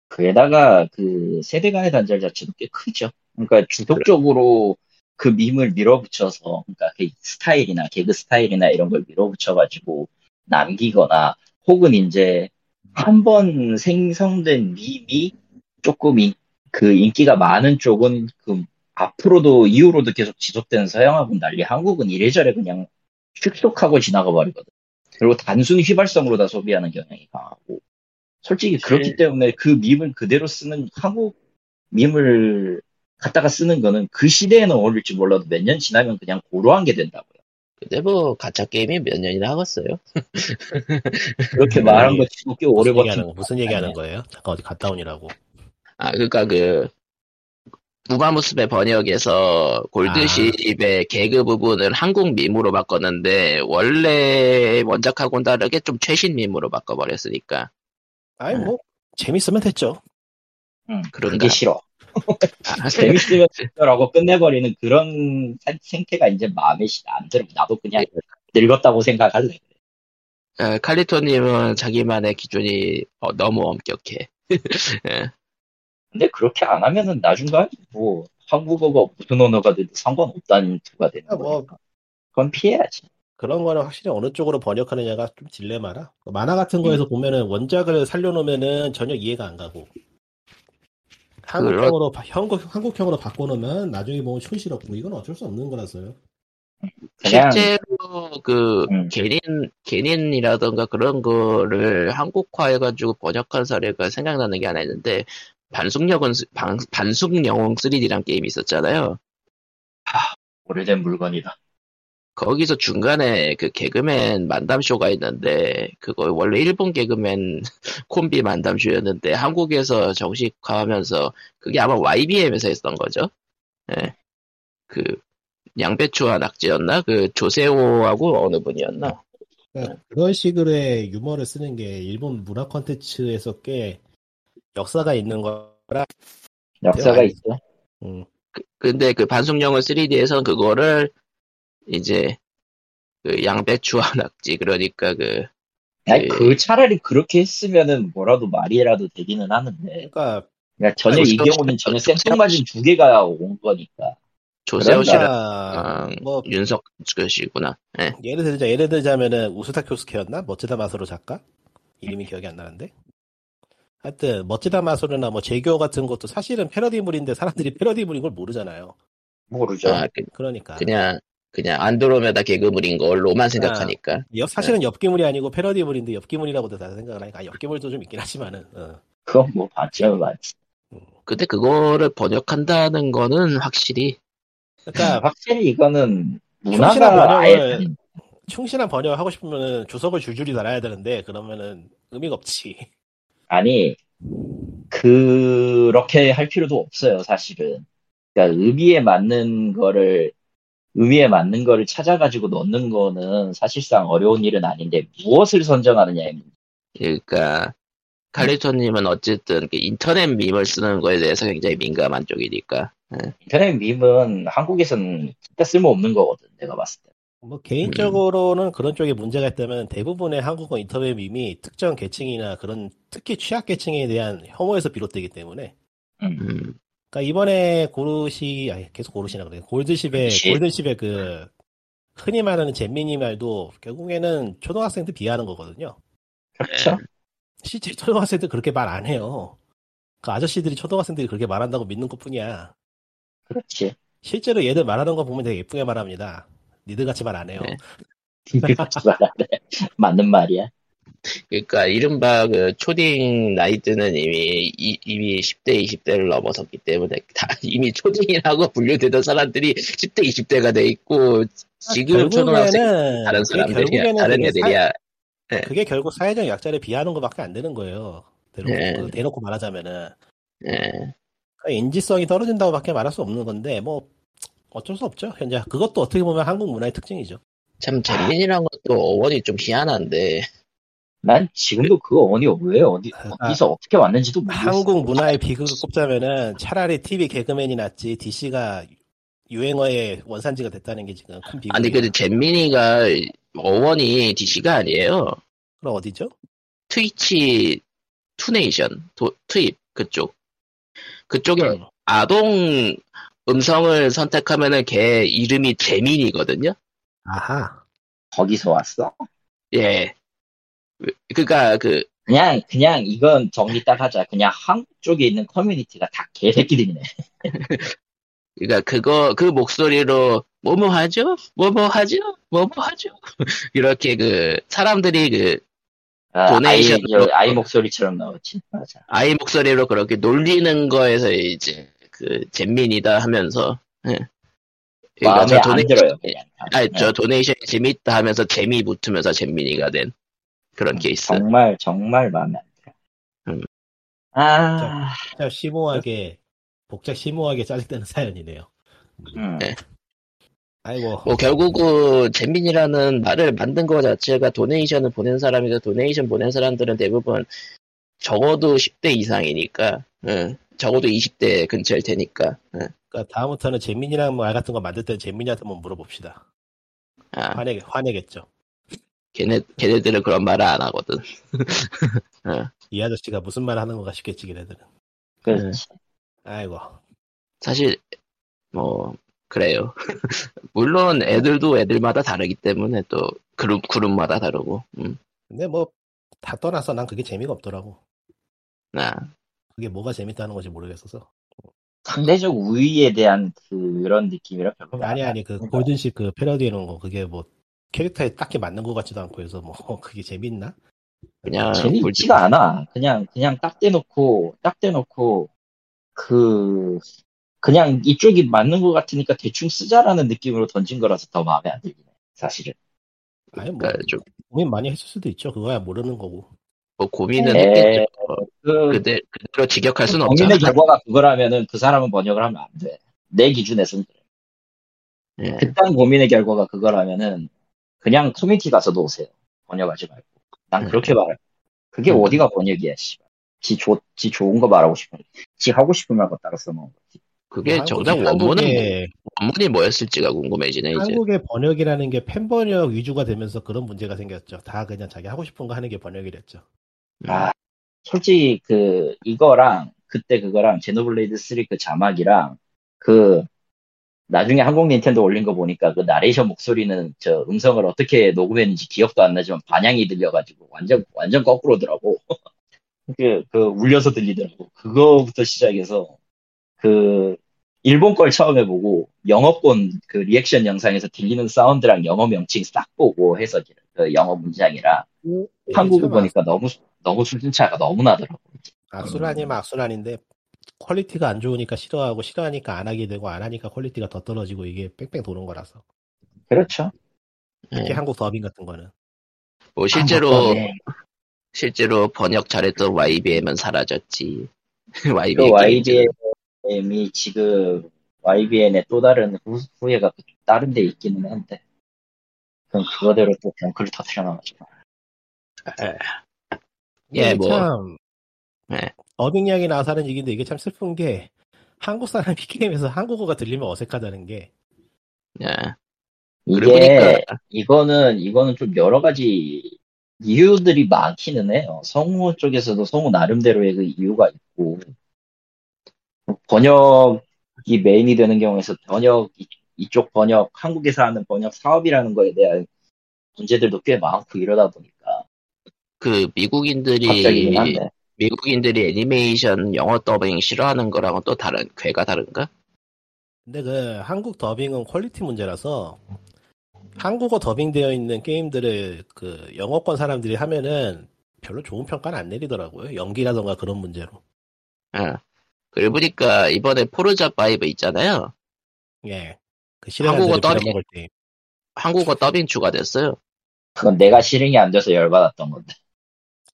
그에다가 그 세대 간의 단절 자체도 꽤 크죠. 그러니까 주도적으로 그 밈을 밀어붙여서 그러니까 그 스타일이나 개그 스타일이나 이런 걸 밀어붙여가지고 남기거나 혹은 이제 한 번 생성된 밈이 조금 인, 그 인기가 많은 쪽은 그 앞으로도 이후로도 계속 지속되는 서양하고는 달리 한국은 이래저래 그냥 슉슉하고 지나가 버리거든. 그리고 단순 휘발성으로 다 소비하는 경향이 강하고 솔직히 그렇기 때문에 그 밈을 그대로 쓰는 한국 밈을 갖다가 쓰는 거는 그 시대에는 어울릴지 몰라도 몇 년 지나면 그냥 고루한 게 된다고요. 근데 뭐 가짜 게임이 몇 년이나 하겠어요. 그렇게 말한 거 치고 꽤 오래 얘기하는, 무슨 얘기하는 거예요? 잠깐 어디 갔다 오니라고. 아 그러니까 그 우마무스의 번역에서 골드십의 개그 부분을 한국 밈으로 바꿨는데 원래 원작하고는 다르게 좀 최신 밈으로 바꿔버렸으니까 아니 뭐 재밌으면 됐죠. 응, 그런가? 그게 싫어. 아, 재밌으면 됐더라고 끝내버리는 그런 사- 생태가 이제 마음에 시- 안 들어. 나도 그냥 늙었다고 생각할래. 어, 칼리토님은 자기만의 기준이 어, 너무 엄격해. 예. 근데 그렇게 안 하면은 나중에 뭐 한국어가 무슨 언어가 돼도 상관없다는 투가 되는 아, 뭐. 거니까. 그건 피해야지. 그런 거는 확실히 어느 쪽으로 번역하느냐가 좀 딜레마라. 만화 같은 거에서 보면은 원작을 살려놓으면은 전혀 이해가 안 가고. 한국형으로, 바- 한국, 한국형으로 바꿔놓으면 나중에 보면 촌스럽고, 이건 어쩔 수 없는 거라서요. 그냥 실제로 그 음. 개인 개인이라던가 그런 거를 한국화해가지고 번역한 사례가 생각나는 게 하나 있는데 반숙영은 반, 반숙영웅 3D란 게임이 있었잖아요. 오래된 물건이다. 거기서 중간에 그 개그맨 만담쇼가 있는데 그거 원래 일본 개그맨 콤비 만담쇼였는데 한국에서 정식화하면서 그게 아마 YBM에서 했던 거죠. 예. 그 양배추와 낙지였나? 그 조세호하고 어느 분이었나? 그러니까 그런 식으로의 유머를 쓰는 게 일본 문화 콘텐츠에서 꽤 역사가 있는 거라. 역사가 아니- 있어. 음, 근데 그 반숙영을 3D에선 그거를 이제 그 양배추와 낙지 그러니까 그 아니 예. 그 차라리 그렇게 했으면은 뭐라도 말이라도 되기는 하는데. 그러니까 그러니까 전혀 아이고, 이 저- 경우는 전혀 생뚱맞은 두 개가 온 거니까. 조세호 씨랑 그러니까 뭐 윤석 씨구나. 예. 예를 들자 예를 들자면은 우스타 교스케였나 멋지다 마소로 작가 이름이 기억이 안 나는데 하여튼 멋지다 마소로나 뭐 제교 같은 것도 사실은 패러디물인데 사람들이 패러디물인 걸 모르잖아요. 모르죠. 아, 그, 그러니까 그냥 그냥 안드로메다 개그물인 걸로만 생각하니까. 옆- 사실은 엽기물이 아니고 패러디물인데 엽기물이라고도 다 생각을 하니까 아, 엽기물도 좀 있긴 하지만은 어. 그건 뭐 봤죠, 봤지. 근데 그거를 번역한다는 거는 확실히 그러니까 확실히 이거는 충실한 문화가 아예 충실한 번역을 하고 싶으면은 주석을 줄줄이 달아야 되는데 그러면은 의미가 없지. 아니 그렇게 할 필요도 없어요, 사실은. 그러니까 의미에 맞는 거를 의미에 맞는 거를 찾아가지고 넣는 거는 사실상 어려운 일은 아닌데 무엇을 선정하느냐의 문제. 그러니까 칼리토님은 어쨌든 그 인터넷 밈을 쓰는 거에 대해서 굉장히 민감한 쪽이니까. 인터넷 밈은 한국에서는 진짜 쓸모없는 거거든, 내가 봤을 때. 뭐 개인적으로는 그런 쪽에 문제가 있다면 대부분의 한국어 인터넷 밈이 특정 계층이나 그런 특히 취약 계층에 대한 혐오에서 비롯되기 때문에 음. 음, 그러니까 이번에 고르시 아니 계속 고르시나 그래 골드십의 골드십. 골드십의 그 흔히 말하는 잼민이 말도 결국에는 초등학생들 비하하는 거거든요. 그렇죠. 실제 초등학생들 그렇게 말 안 해요. 그 아저씨들이 초등학생들이 그렇게 말한다고 믿는 것뿐이야. 그렇지. 실제로 얘들 말하는 거 보면 되게 예쁘게 말합니다. 니들 같이 말 안 해요. 네. 그렇지 말하네. 맞는 말이야. 그러니까 이른바 그 초딩 나이대는 이미 이, 이미 10대 20대를 넘어섰기 때문에 다 이미 초딩이라고 분류되던 사람들이 10대 20대가 돼 있고 지금 초등학생 다른 사람들이야 다른 애들이야 사- 그게 결국 사회적 약자를 비하하는 것밖에 안 되는 거예요. 대놓고, 네. 그 대놓고 말하자면은 예. 그러니까 인지성이 떨어진다고밖에 말할 수 없는 건데 뭐 어쩔 수 없죠. 현재 그것도 어떻게 보면 한국 문화의 특징이죠. 참 잼민이란 것도 어원이 좀 희한한데 난 지금도 그 어원이 왜 어디 어디서 어떻게 왔는지도 모르겠어. 한국 문화의 비극을 꼽자면은 차라리 TV 개그맨이 낫지 DC가 유행어의 원산지가 됐다는 게 지금 큰 비극이에요. 아니 근데 잼민이가 어원이 DC가 아니에요 그럼 어디죠? 트위치 투네이션 도, 트윕 그쪽 그쪽에 음. 아동 음성을 선택하면은 걔 이름이 재민이거든요 아하. 거기서 왔어? 예 그니까 그 그냥 그냥 이건 정리 딱 하자. 그냥 한국 쪽에 있는 커뮤니티가 다 개새끼들이네. 그러니까 그거 그 목소리로 뭐뭐 하죠? 뭐뭐 하죠? 뭐뭐 하죠? 이렇게 그 사람들이 그 아, 아이, 도네이션으로- 저 아이 목소리처럼 나왔지. 맞아. 아이 목소리로 그렇게 놀리는 거에서 이제 그 잼민이다 하면서 예. 그러니까 마음에 저안 도네이션- 들어요. 그냥. 아니 네. 저 도네이션이 재밌다 하면서 재미 붙으면서 잼민이가 된 그런 케이스. 정말 정말 마음에 안 들어. 음. 아, 복잡 심오하게 복잡 심오하게 짜증되는 사연이네요. 음. 네. 아이고 뭐 결국은 잼민이라는 말을 만든 거 자체가 도네이션을 보낸 사람이고 도네이션 보낸 사람들은 대부분 적어도 10대 이상이니까 예. 적어도 20대 근처일 테니까 예. 그러니까 다음부터는 재민이랑 말 같은 거 만들 때 재민이한테 한번 물어봅시다. 아, 화내 화내겠죠. 걔네, 걔네들은 그런 말을 안 하거든. 이 아저씨가 무슨 말 하는 건가 싶겠지 걔네들은. 그렇지. 아이고 사실, 뭐, 그래요. 물론 애들도 애들마다 다르기 때문에 또 그룹, 그룹마다 다르고, 음, 근데 뭐 다 떠나서 난 그게 재미가 없더라고. 나, 그게 뭐가 재밌다는 건지 모르겠어서. 상대적 우위에 대한 그런 느낌이라 별로 아니 안 아니 그. 골든식 그 패러디 해놓은 거 그게 뭐 캐릭터에 딱히 맞는 것 같지도 않고 해서 뭐 그게 재밌나? 그냥, 재미있지가 않아. 그냥 그냥 딱 대놓고 딱 대놓고 그 그냥 이쪽이 맞는 것 같으니까 대충 쓰자라는 느낌으로 던진 거라서 더 마음에 안 들긴 해. 사실은. 아니 뭐 그러니까 좀, 고민 많이 했을 수도 있죠. 그거야 모르는 거고. 뭐 고민은 에, 했겠죠. 그 그대, 그대로 직역할 수는 없잖아. 고민의 결과가 그거라면은 그 사람은 번역을 하면 안 돼. 내 기준에서는 그래. 예. 그딴 고민의 결과가 그거라면은 그냥 커뮤니티 가서 노세요. 번역하지 말고. 난 음. 그렇게 말해. 그게 음. 어디가 번역이야, 씨. 지, 좋, 지 좋은 거 말하고 싶은, 지 하고 싶은 말 갖다가 써놓은 거지. 그게 정작 원문은, 한국의, 원문이 뭐였을지가 궁금해지네, 이제. 한국의 번역이라는 게 팬번역 위주가 되면서 그런 문제가 생겼죠. 다 그냥 자기 하고 싶은 거 하는 게 번역이 됐죠. 음. 아, 솔직히 그, 이거랑, 그때 그거랑, 제노블레이드 3 그 자막이랑, 그, 나중에 한국 닌텐도 올린 거 보니까 그 나레이션 목소리는 저 음성을 어떻게 녹음했는지 기억도 안 나지만 반향이 들려가지고 완전 완전 거꾸로더라고. 그, 그 울려서 들리더라고. 그거부터 시작해서 그 일본 걸 처음 해보고 영어권 그 리액션 영상에서 들리는 사운드랑 영어 명칭 싹 보고 해서 그 영어 문장이라 한국을 참 보니까 너무 너무 수준차가 너무 나더라고. 악순환이면 악순환인데 퀄리티가 안 좋으니까 싫어하고 싫어하니까 안 하게 되고 안 하니까 퀄리티가 더 떨어지고 이게 뺑뺑 도는 거라서 그렇죠. 특히 예. 한국 더빙 같은 거는 뭐 실제로 네. 실제로 번역 잘했던 YBM은 사라졌지. 그 YBM YBM이 지금 YBM의 또 다른 후, 후예가 다른 데 있기는 한데 그럼 그거대로 또 병크를 터트려 나가지고 예, 이게 뭐. 참 네. 이야기 나와서 하는 얘기인데 이게 참 슬픈 게 한국 사람이 게임에서 한국어가 들리면 어색하다는 게 예. 이게 이거는 이거는 좀 여러 가지 이유들이 많기는 해요. 성우 쪽에서도 성우 나름대로의 그 이유가 있고 번역이 메인이 되는 경우에서 번역 이- 이쪽 번역 한국에서 하는 번역 사업이라는 거에 대한 문제들도 꽤 많고 이러다 보니까 그 미국인들이 미국인들이 애니메이션 영어 더빙 싫어하는 거랑은 또 다른 궤가 다른가? 근데 그 한국 더빙은 퀄리티 문제라서 한국어 더빙되어 있는 게임들을 그 영어권 사람들이 하면은 별로 좋은 평가는 안 내리더라고요. 연기라던가 그런 문제로. 예. 그리고 보니까 이번에 포르자 5 있잖아요. 예. 그 한국어 더빙. 한국어 더빙 추가됐어요. 그건 내가 실행이 안 돼서 열받았던 건데 그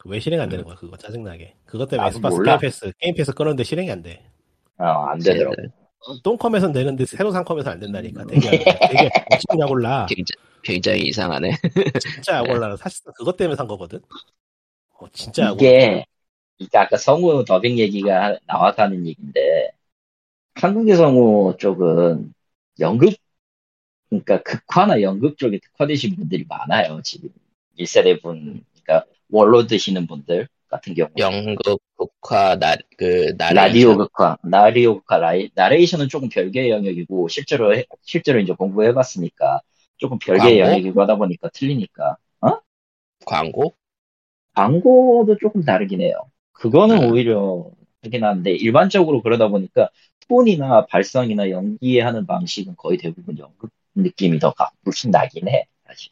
왜 실행 안 되는 거야, 그거. 짜증나게. 그것 때문에 몰라. 게임 패스, 게임 패스 끊었는데 실행이 안 돼. 어, 안 되더라고. 똥컴에선 되는데 새로 산 컴에서 안 된다니까. 되게, 안 돼. 되게 엄청 약올라. 굉장히, 굉장히 이상하네. 진짜 약올라. 사실 그것 때문에 산 거거든. 어, 진짜. 이게 이게 아까 성우 더빙 얘기가 하는 얘기인데 한국의 성우 쪽은 연극 그러니까 극화나 연극 쪽에 특화되신 분들이 많아요 지금 1세대 분 그러니까 원로 드시는 분들 같은 경우 연극, 국화, 나, 그, 나레이션. 라디오 극화 나리오 극화 라이, 나레이션은 조금 별개의 영역이고 실제로 해- 실제로 이제 공부해봤으니까 조금 별개의 광고? 영역이고 하다 보니까 틀리니까 광고? 광고도 조금 다르긴 해요. 그거는 음. 오히려 그렇긴 한데 일반적으로 그러다 보니까 톤이나 발성이나 연기하는 방식은 거의 대부분 연극 느낌이 더 가- 훨씬 나긴 해 사실.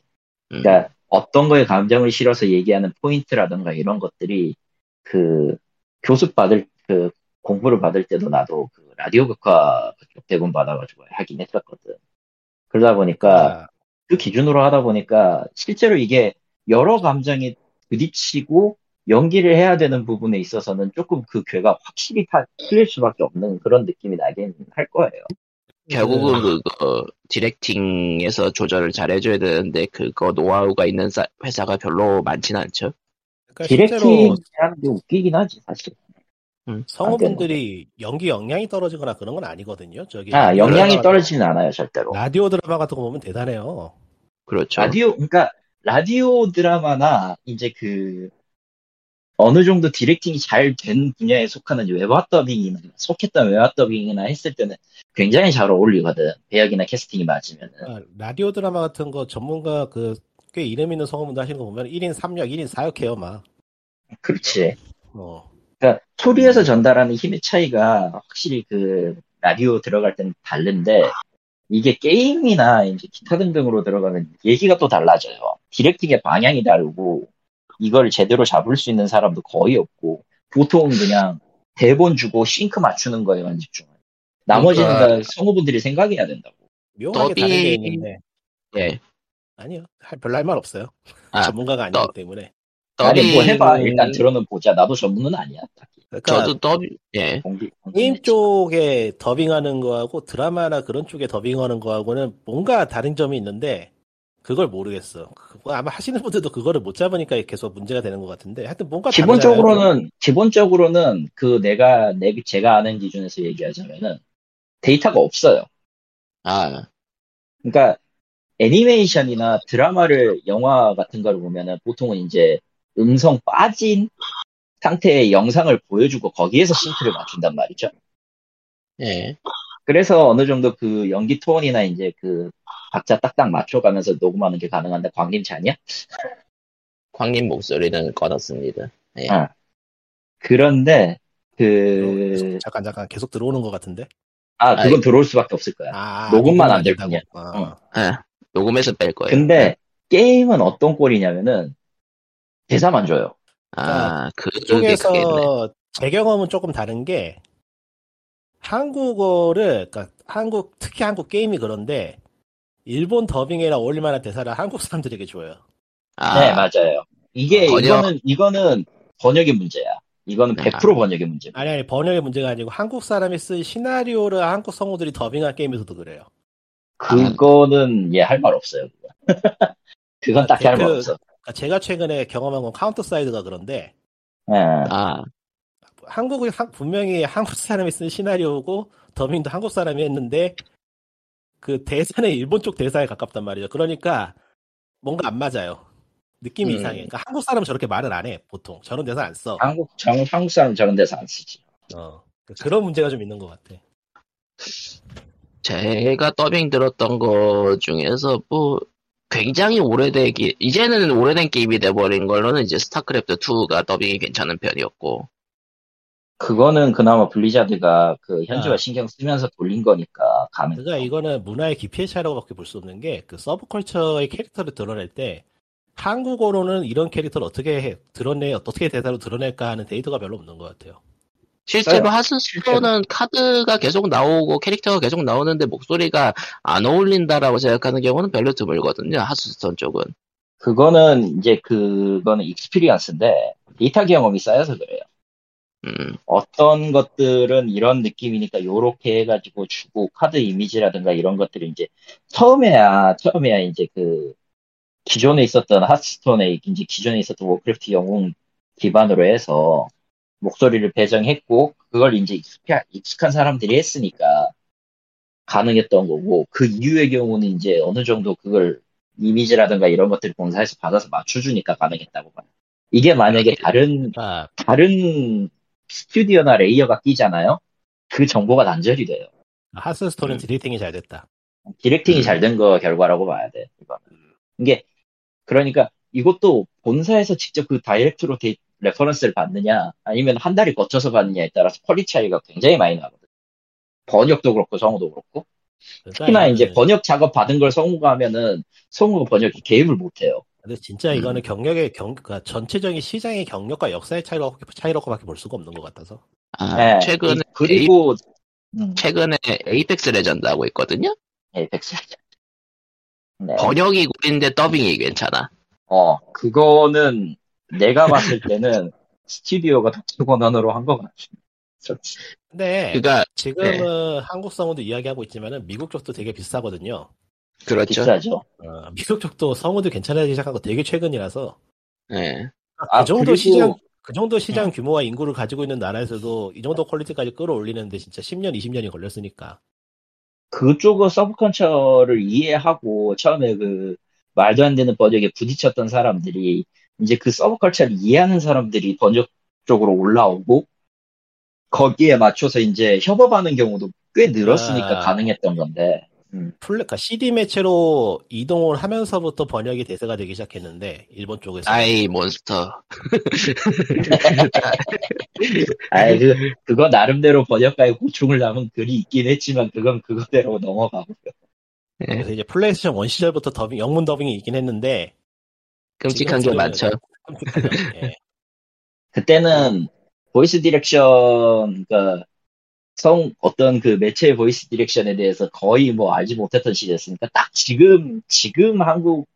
음. 그러니까 어떤 거에 감정을 실어서 얘기하는 포인트라든가 이런 것들이 그 교습 받을 그 공부를 받을 때도 나도 그 라디오 극화 그쪽 대본 받아가지고 하긴 했었거든. 그러다 보니까 그 기준으로 하다 보니까 실제로 이게 여러 감정이 부딪히고 연기를 해야 되는 부분에 있어서는 조금 그 괴가 확실히 다 틀릴 수밖에 없는 그런 느낌이 나긴 할 거예요. 결국은 그거, 디렉팅에서 조절을 잘 해줘야 되는데, 그거 노하우가 있는 사- 회사가 별로 많진 않죠. 그러니까 디렉팅 하는 게 웃기긴 하지 사실. 성우분들이 연기 역량이 떨어지거나 그런 건 아니거든요. 저기 아 드라마- 떨어지진 않아요 절대로. 라디오 드라마 같은 거 보면 대단해요. 그렇죠. 라디오 그러니까 라디오 드라마나 이제 그 어느 정도 directing이 잘 된 분야에 속하는 외화 더빙이나 속했던 외화 더빙이나 했을 때는 굉장히 잘 어울리거든. 배역이나 캐스팅이 맞으면은. 아, 라디오 드라마 같은 거 전문가 그 꽤 이름 있는 성우분들 하시는 거 보면 1인 3역, 1인 4역 해요, 막. 그렇지. 어. 그러니까 소리에서 전달하는 힘의 차이가 확실히 그 라디오 들어갈 때는 다른데 이게 게임이나 이제 기타 등등으로 들어가면 얘기가 또 달라져요. 디렉팅의 방향이 다르고 이걸 제대로 잡을 수 있는 사람도 거의 없고 보통은 그냥 대본 주고 싱크 맞추는 거에만 집중해요. 나머지는 그러니까- 다 성우분들이 생각해야 된다고. 묘하게 다른 게 더빙- 있는데. 예. 아니요. 할- 별로 할 말 없어요. 아, 전문가가 아니기 더- 때문에. 아니 뭐 해봐. 더빙- 일단 들어는 보자. 나도 전문은 아니야. 딱히. 그러니까 저도 더빙, 예. 공기, 게임. 쪽에 더빙하는 거하고 드라마나 그런 쪽에 더빙하는 거하고는 뭔가 다른 점이 있는데 그걸 모르겠어. 그거 아마 하시는 분들도 그거를 못 잡으니까 계속 문제가 되는 것 같은데 하여튼 뭔가 다르잖아요. 기본적으로는 기본적으로는 그 내가 내 제가 아는 기준에서 얘기하자면은 데이터가 없어요. 아, 그러니까 애니메이션이나 드라마를 영화 같은 거를 보면은 보통은 이제 음성 빠진 상태의 영상을 보여주고 거기에서 싱크를 맞춘단 말이죠. 예. 그래서 어느 정도 그 연기 톤이나 이제 그 박자 딱딱 맞춰가면서 녹음하는 게 가능한데 광림치 아니야? 광님 목소리는 꺼놨습니다. 예. 아. 그런데 그 계속- 잠깐 잠깐 계속 들어오는 것 같은데. 아, 그건 들어올 수밖에 없을 거야. 아, 녹음만 안될 된다고. 뿐이야. 아, 예. 녹음해서 뺄 거예요. 근데 게임은 어떤 꼴이냐면은 대사만 줘요. 아, 그게 크겠네. 이쪽에서 제 경험은 조금 다른 게 한국어를 그러니까 한국 특히 한국 게임이 그런데 일본 더빙이랑 어울릴 만한 대사를 한국 사람들에게 줘요. 아, 네, 맞아요. 이게 번역. 이거는 이거는 번역의 문제야. 이거는 100% 번역의 문제. 아니 아니 번역의 문제가 아니고 한국 사람이 쓴 시나리오를 한국 성우들이 더빙한 게임에서도 그래요. 그거는 예 할 말 없어요. 그건 딱히 할말 그- 없어. 그러니까 제가 최근에 경험한 건 카운터 사이드가 그런데 예. 아, 한국이 한- 분명히 한국 사람이 쓴 시나리오고 더빙도 한국 사람이 했는데 그 대사는 일본 쪽 대사에 가깝단 말이죠. 그러니까 뭔가 안 맞아요. 느낌이 음. 이상해. 그러니까 한국 사람은 저렇게 말을 안 해. 보통 저런 대사 안 써. 한국 정, 한국 사람 저런 데서 안 쓰지. 어. 그런 문제가 좀 있는 것 같아. 제가 더빙 들었던 거 중에서 뭐 굉장히 오래되기 이제는 오래된 게임이 돼버린 걸로는 이제 스타크래프트 2가 더빙이 괜찮은 편이었고 그거는 그나마 블리자드가 그 현지화 아. 신경 쓰면서 돌린 거니까 가능. 그러니까 이거는 문화의 깊이의 차이라고밖에 볼 수 없는 게 그 서브컬처의 캐릭터를 드러낼 때 한국어로는 이런 캐릭터를 어떻게 해, 드러내 어떻게 대사로 드러낼까 하는 데이터가 별로 없는 것 같아요. 실제로. 하스스톤은 카드가 계속 나오고 캐릭터가 계속 나오는데 목소리가 안 어울린다라고 생각하는 경우는 별로 드물거든요 하스스톤 쪽은 그거는 이제 그거는 experience인데 데이터 경험이 쌓여서 그래요. 음, 어떤 것들은 이런 느낌이니까 요렇게 해가지고 주고 카드 이미지라든가 이런 것들이 이제 처음에야 처음에야 이제 그 기존에 있었던 하스톤에 이제 기존에 있었던 워크래프트 영웅 기반으로 해서 목소리를 배정했고 그걸 이제 익숙해, 익숙한 사람들이 했으니까 가능했던 거고 그 이후의 경우는 이제 어느 정도 그걸 이미지라든가 이런 것들을 본사에서 받아서 맞춰주니까 가능했다고 봐요. 이게 만약에 다른 그러니까 다른 스튜디오나 layer가 끼잖아요. 그 정보가 단절이 돼요. 하스스톤은 음. directing이 잘 됐다. directing이 음. 잘된 거 결과라고 봐야 돼. 이거는. 이게 그러니까 이것도 본사에서 직접 그 direct로 데 reference를 받느냐 아니면 한 다리 거쳐서 받느냐에 따라서 quality 차이가 굉장히 많이 나거든. 번역도 그렇고 성우도 그렇고 그러니까 특히나 이제 번역 작업 받은 걸 성우가 하면은 성우가 번역이 개입을 못해요. 근데 진짜 음. 이거는 경력의 경, 그러니까 전체적인 시장의 경력과 역사의 차이로 차이로밖에 볼 수가 없는 것 같아서. 아, 네. 최근에 이- 그리고 음, 최근에 에이펙스 레전드 하고 있거든요 에이펙스. 네. 번역이 구린데 더빙이 괜찮아 어, 그거는 내가 봤을 때는 스튜디오가 독특 원언으로 한 것 같아. 근데 그러니까 지금은 한국 성우도 이야기하고 있지만은 미국 쪽도 되게 비싸거든요. 그렇죠 비싸죠. 어, 미국 쪽도 성우들 괜찮아지기 시작한 거 되게 최근이라서 네. 아, 그 정도 그리고- 시장 그 정도 시장 규모와 인구를 가지고 있는 나라에서도 이 정도 quality까지 끌어올리는데 진짜 10년, 20년이 걸렸으니까. 그쪽은 서브컨처를 이해하고 처음에 그 말도 안 되는 번역에 부딪혔던 사람들이 이제 그 서브컬처를 이해하는 사람들이 번역 쪽으로 올라오고 거기에 맞춰서 이제 협업하는 경우도 꽤 늘었으니까 아. 가능했던 건데 플레, 그러니까 CD 매체로 이동을 하면서부터 번역이 대세가 되기 시작했는데 일본 쪽에서. 아이 몬스터 아이 그 그거 나름대로 번역가의 고충을 담은 글이 있긴 했지만 그건 그거대로 넘어가고 네. 그래서 이제 플레이스테이션 1 시절부터 더빙, 영문 더빙이 있긴 했는데 끔찍한 게 많죠 끔찍하죠. 예. 그때는 voice direction, 그니까, 성, 어떤 그 매체의 voice direction에 대해서 거의 뭐 알지 못했던 시대였으니까, 딱 지금, 지금 한국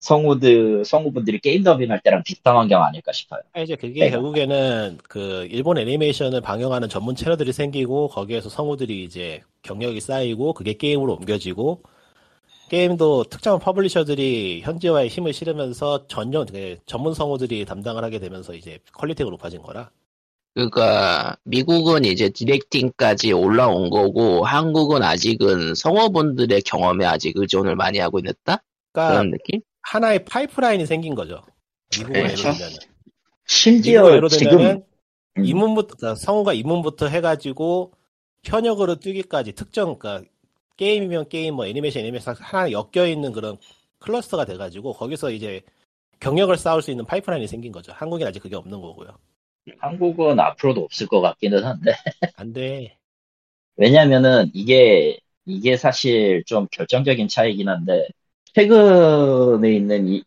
성우들, 성우분들이 게임 더빙할 때랑 비슷한 환경 아닐까 싶어요. 아, 이제 그게 내가. 결국에는 그 일본 애니메이션을 방영하는 전문 채널들이 생기고 거기에서 성우들이 이제 경력이 쌓이고 그게 게임으로 옮겨지고 게임도 특정 publisher들이 현지화에 힘을 실으면서 전용 그 전문 성우들이 담당을 하게 되면서 이제 quality가 높아진 거라. 그러니까 미국은 이제 directing까지 올라온 거고 한국은 아직은 성우분들의 경험에 아직 의존을 많이 하고 있다 그러니까 그런 느낌? 하나의 파이프라인이 생긴 거죠. 미국으로 그렇죠. 예로 들면 심지어 예로 지금, 들면은 음. 입문부터 그러니까 성우가 입문부터 해가지고 현역으로 뛰기까지 특정 그러니까 게임이면 게임 뭐 애니메이션 애니메이션 하나 엮여 있는 그런 클러스터가 돼가지고 거기서 이제 경력을 쌓을 수 있는 파이프라인이 생긴 거죠. 한국엔 아직 그게 없는 거고요. 한국은 앞으로도 없을 것 같기는 한데 안 돼. 왜냐면은 이게 이게 사실 좀 결정적인 차이긴 한데 최근에 있는 이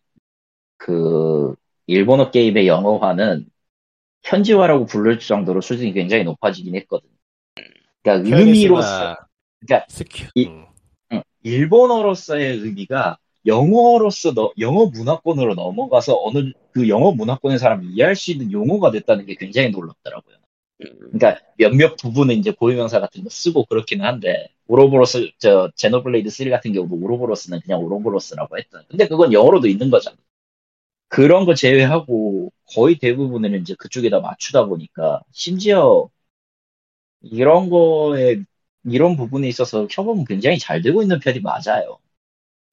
그 일본어 게임의 영어화는 현지화라고 부를 정도로 수준이 굉장히 높아지긴 했거든. 그러니까 의미로서 그러니까 스큐. 이- 음. 응, 일본어로서의 의미가 영어로서 너- 영어 문화권으로 넘어가서 어느 그 영어 문화권의 사람이 이해할 수 있는 용어가 됐다는 게 굉장히 놀랍더라고요. 그러니까 몇몇 부분은 이제 고유명사 같은 거 쓰고 그렇기는 한데 오로보로스 저 제노블레이드 3 같은 경우도 오로보로스는 그냥 오로보로스라고 했던. 근데 그건 영어로도 있는 거잖아. 그런 거 제외하고 거의 대부분을 이제 그쪽에다 맞추다 보니까 심지어 이런 거에 이런 부분에 있어서 협업은 굉장히 잘 되고 있는 편이 맞아요.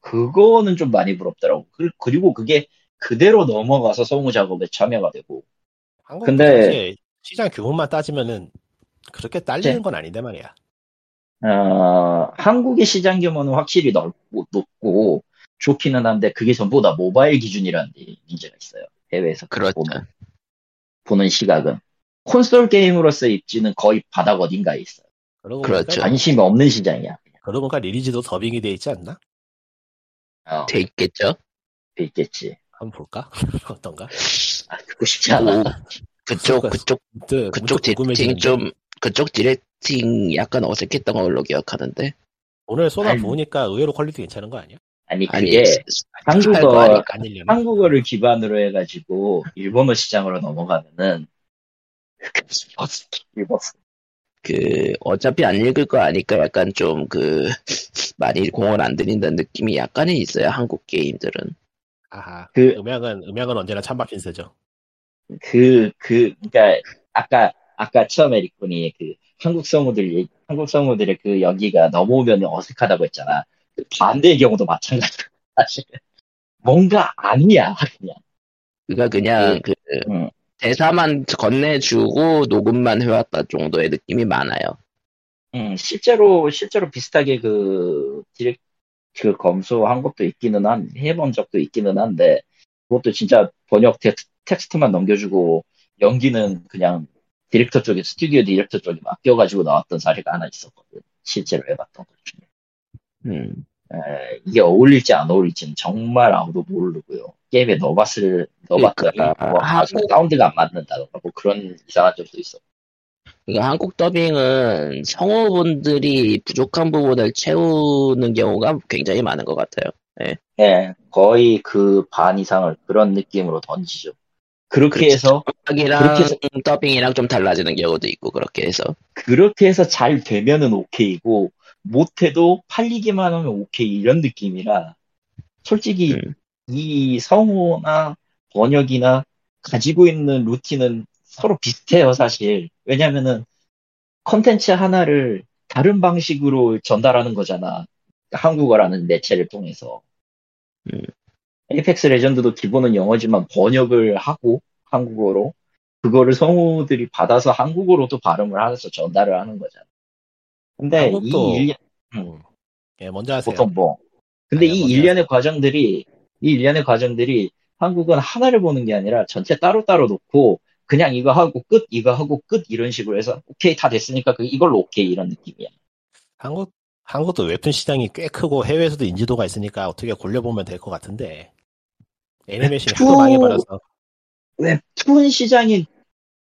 그거는 좀 많이 부럽더라고. 그- 그리고 그게 그대로 넘어가서 성우 작업에 참여가 되고. 근데- 시장 규모만 따지면은 그렇게 딸리는 네. 건 아닌데 말이야. 어, 한국의 시장 규모는 확실히 넓고, 높고, 좋기는 한데, 그게 전부 다 모바일 기준이라는 게 문제가 있어요. 해외에서 그렇죠. 보는, 보는 시각은. 콘솔 게임으로서의 입지는 거의 바닥 어딘가에 있어요. 그러고 그렇죠. 관심이 없는 시장이야. 그러고 보니까 리리즈도 더빙이 돼 있지 않나? 어, 돼 있겠죠? 돼 있겠지. 한번 볼까? 어떤가? 아, 듣고 싶지 않아. 오, 그쪽 그쪽 문득- 그쪽 디렉팅. 좀 그쪽 디렉팅 약간 어색했던 걸로 기억하는데 오늘 쏟아 아니, 부으니까 의외로 퀄리티 괜찮은 거 아니야? 아니, 아니 그게 한국어. 안 일려나? 한국어를 기반으로 해가지고, 일본어 시장으로 넘어가면은, 일버스. 그 어차피 안 읽을 거 아니까 약간 좀 그 많이 공을 안 들인다는 느낌이 약간은 있어요 한국 게임들은 아하. 그- 음향은 음향은 언제나 찬밥 신세죠. 그, 그, 그니까, 아까, 아까 처음에 리콘이 그, 한국 성우들, 한국 성우들의 그 연기가 넘어오면 어색하다고 했잖아. 그 반대의 경우도 마찬가지야, 사실. 뭔가 아니야, 그냥. 그러니까 그냥 그 음. 대사만 건네주고 녹음만 해왔다 정도의 느낌이 많아요 음, 실제로, 실제로 비슷하게 그, 디렉, 그 검수한 것도 있기는 한, 해본 적도 있기는 한데, 그것도 진짜 번역 텍, 텍스트 만 넘겨주고, 연기는 그냥 디렉터 쪽에, 스튜디오 디렉터 쪽에 맡겨가지고 나왔던 사례가 하나 있었거든. 실제로 해봤던 것 중에. 음. 에, 이게 어울릴지 안 어울릴지는 정말 아무도 모르고요. 게임에 넣어봤을, 넣어봤더니, 그러니까 뭐, 한국- 사운드가 안 맞는다던가, 뭐 그런 이상한 점도 있어. 그러니까 한국 더빙은 성우분들이 부족한 부분을 채우는 경우가 굉장히 많은 것 같아요 예, 거의 그 반 이상을 그런 느낌으로 던지죠. 그렇게 그렇지. 해서, 그렇게 해서- 더빙이랑 좀 달라지는 경우도 있고 그렇게 해서 그렇게 해서 잘 되면은 오케이고, 못해도 팔리기만 하면 오케이, 이런 느낌이라, 솔직히 음. 이 성우나 번역이나 가지고 있는 루틴은 서로 비슷해요, 사실. 왜냐면은, 컨텐츠 하나를 다른 방식으로 전달하는 거잖아. 한국어라는 매체를 통해서. 음. 에이펙스 레전드도 기본은 영어지만 번역을 하고, 한국어로. 그거를 성우들이 받아서 한국어로도 발음을 해서 전달을 하는 거잖아. 근데 이 일련, 음. 예, 먼저 하세요. 보통 뭐. 근데 아니요, 이 먼저 일련의 과정들이, 이 일련의 과정들이 한국은 하나를 보는 게 아니라 전체 따로따로 놓고 그냥 이거 하고 끝, 이거 하고 끝 이런 식으로 해서 오케이 다 됐으니까 그 이걸로 오케이 이런 느낌이야. 한국 한국도 웹툰 시장이 꽤 크고 해외에서도 인지도가 있으니까 어떻게 골려보면 될 것 같은데 애니메이션이 하도 망해버려서 웹툰 시장이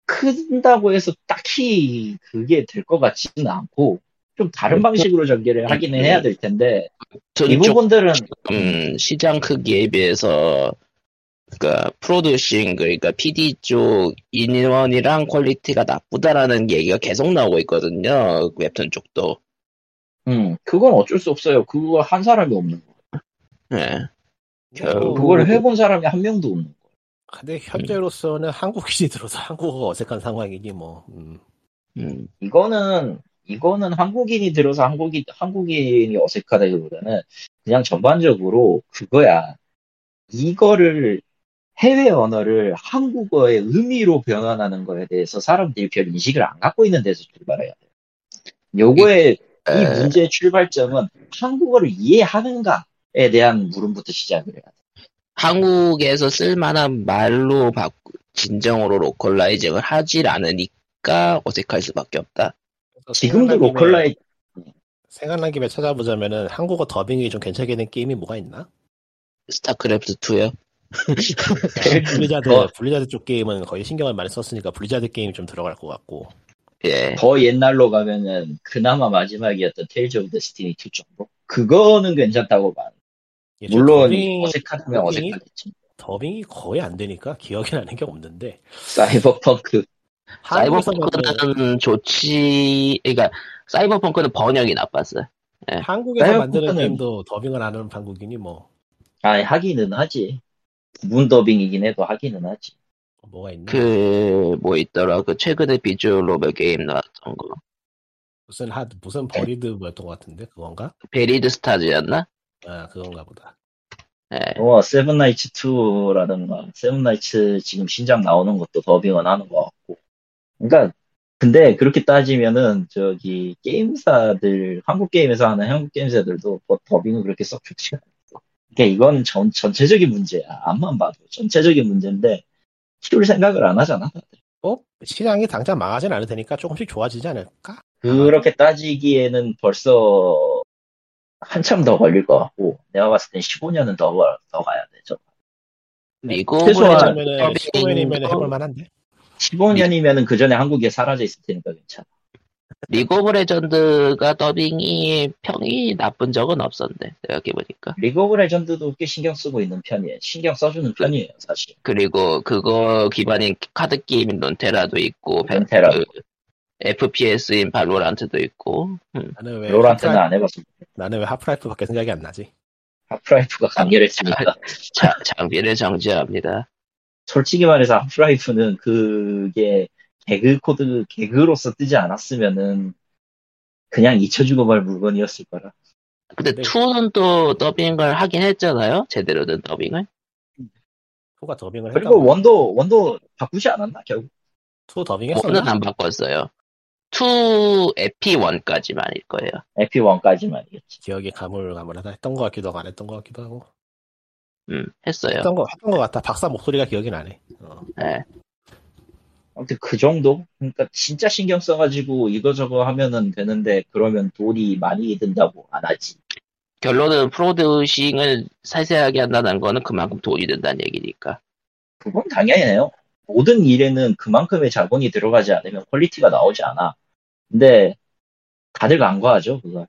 큰다고 해서 딱히 그게 될 것 같지는 않고 좀 다른 웹툰- 방식으로 전개를 하기는 해야 될 텐데 이쪽 부분들은 음, 시장 크기에 비해서 그러니까 producing 그러니까 PD 쪽 인원이랑 quality가 나쁘다라는 얘기가 계속 나오고 있거든요. 웹툰 쪽도. 음 그건 어쩔 수 없어요. 그거 한 사람이 없는 거. 예. 결국 그걸 해본 사람이 한 명도 없는 거. 근데 현재로서는 한국인이 들어서 한국어가 어색한 상황이니 뭐 음. 음. 이거는 이거는 한국인이 들어서 한국인 한국인이 어색하다기보다는 그냥 전반적으로 그거야. 이거를 해외 언어를 한국어의 의미로 변환하는 거에 대해서 사람들이 별 인식을 안 갖고 있는 데서 출발해야 돼. 요거의 이 에, 문제의 출발점은 한국어를 이해하는가에 대한 물음부터 시작을 해야 돼. 한국에서 쓸만한 말로 바꾸, 진정으로 localizing을 하질 않으니까 어색할 수밖에 없다. 지금도 로컬라이 생각난 김에 찾아보자면은 한국어 더빙이 좀 괜찮게 된 게임이 뭐가 있나? 스타크래프트 2요. 블리자드 더- 블리자드 쪽 게임은 거의 신경을 많이 썼으니까 블리자드 게임이 좀 들어갈 것 같고 예. 더 옛날로 가면은 그나마 마지막이었던 테일즈 오브 데스티니 2 정도? 그거는 괜찮다고 봐. 이게 물론 더빙, 어색하면 더빙이? 어색하겠지. 더빙이 거의 안 되니까 기억이 나는 게 없는데 사이버펑크 사이버펑크는 좋지, 그러니까 사이버펑크는 번역이 나빴어. 한국에서 사이버펑크는- 만드는 게임도 더빙을 안 하는 한국인이 뭐 아니 하기는 하지. 부분 더빙이긴 해도 하기는 하지. 뭐가 있나? 그, 뭐 있더라. 그 최근에 visual novel 게임 나왔던 거. 무슨 하 무슨 버리드 뭐였던 것 같은데 그건가? 베리드 스타즈였나? 아 그건가 보다. 예. 뭐 세븐 나이츠 2라든가 세븐 나이츠 지금 신작 나오는 것도 더빙은 하는 것 같고. 그러니까 근데 그렇게 따지면은 저기 게임사들 한국 게임에서 하는 한국 게임사들도 뭐 더빙은 그렇게 썩 좋지가 않아. 그러니까 이건 전 전체적인 문제야. 앞만 봐도 전체적인 문제인데 키울 생각을 안 하잖아. 다들. 어 시장이 당장 망하진 않을 테니까 조금씩 좋아지지 않을까? 그렇게 따지기에는 벌써 한참 더 걸릴 것 같고 내가 봤을 땐 15년은 더, 가- 더 가야 되죠. 미국을 최소한 15년이면 해볼 만한데. 15년이면은 그 전에 한국에 사라져 있을 테니까 괜찮아. 리그 오브 레전드가 더빙이 평이 나쁜 적은 없었는데 생각해보니까 리그 오브 레전드도 꽤 신경 쓰고 있는 편이에요. 신경 써주는 편이에요, 사실. 그리고 그거 기반인 카드 게임인 룬테라도 있고 룬테라. 그 FPS인 발로란트도 있고 음. 나는 발로란트는 하프라이프, 안 해봤어. 나는 왜 하프라이프밖에 생각이 안 나지? 하프라이프가 강렬했으니까. 자, 장비를 정지합니다. 솔직히 말해서 하프라이프는 그게 개그 코드, 개그로서 뜨지 않았으면은 그냥 잊혀주고 말 물건이었을 거라. 근데 네. 2는 또 더빙을 하긴 했잖아요. 제대로 된 더빙을. two가 더빙을 그리고. one도, one도 바꾸지 않았나, 결국? two 1은 더빙했었나? 안 바꿨어요. 2 에피 1까지만일 거예요. 에피1까지만이겠지. 기억이 가물가물하다. 했던 것 같기도 하고 안 했던 것 같기도 하고. 음, 했어요. 했던 거 했던 것 같다. 박사 목소리가 기억이 나네. 어. 예. 아무튼 그 정도? 그러니까 진짜 신경 써가지고 이거저거 하면은 되는데 그러면 돈이 많이 든다고 안 하지. 결론은 producing을 세세하게 한다는 거는 그만큼 돈이 든다는 얘기니까. 그건 당연해요. 모든 일에는 그만큼의 자본이 들어가지 않으면 quality가 나오지 않아. 근데 다들 간과하죠, 그걸.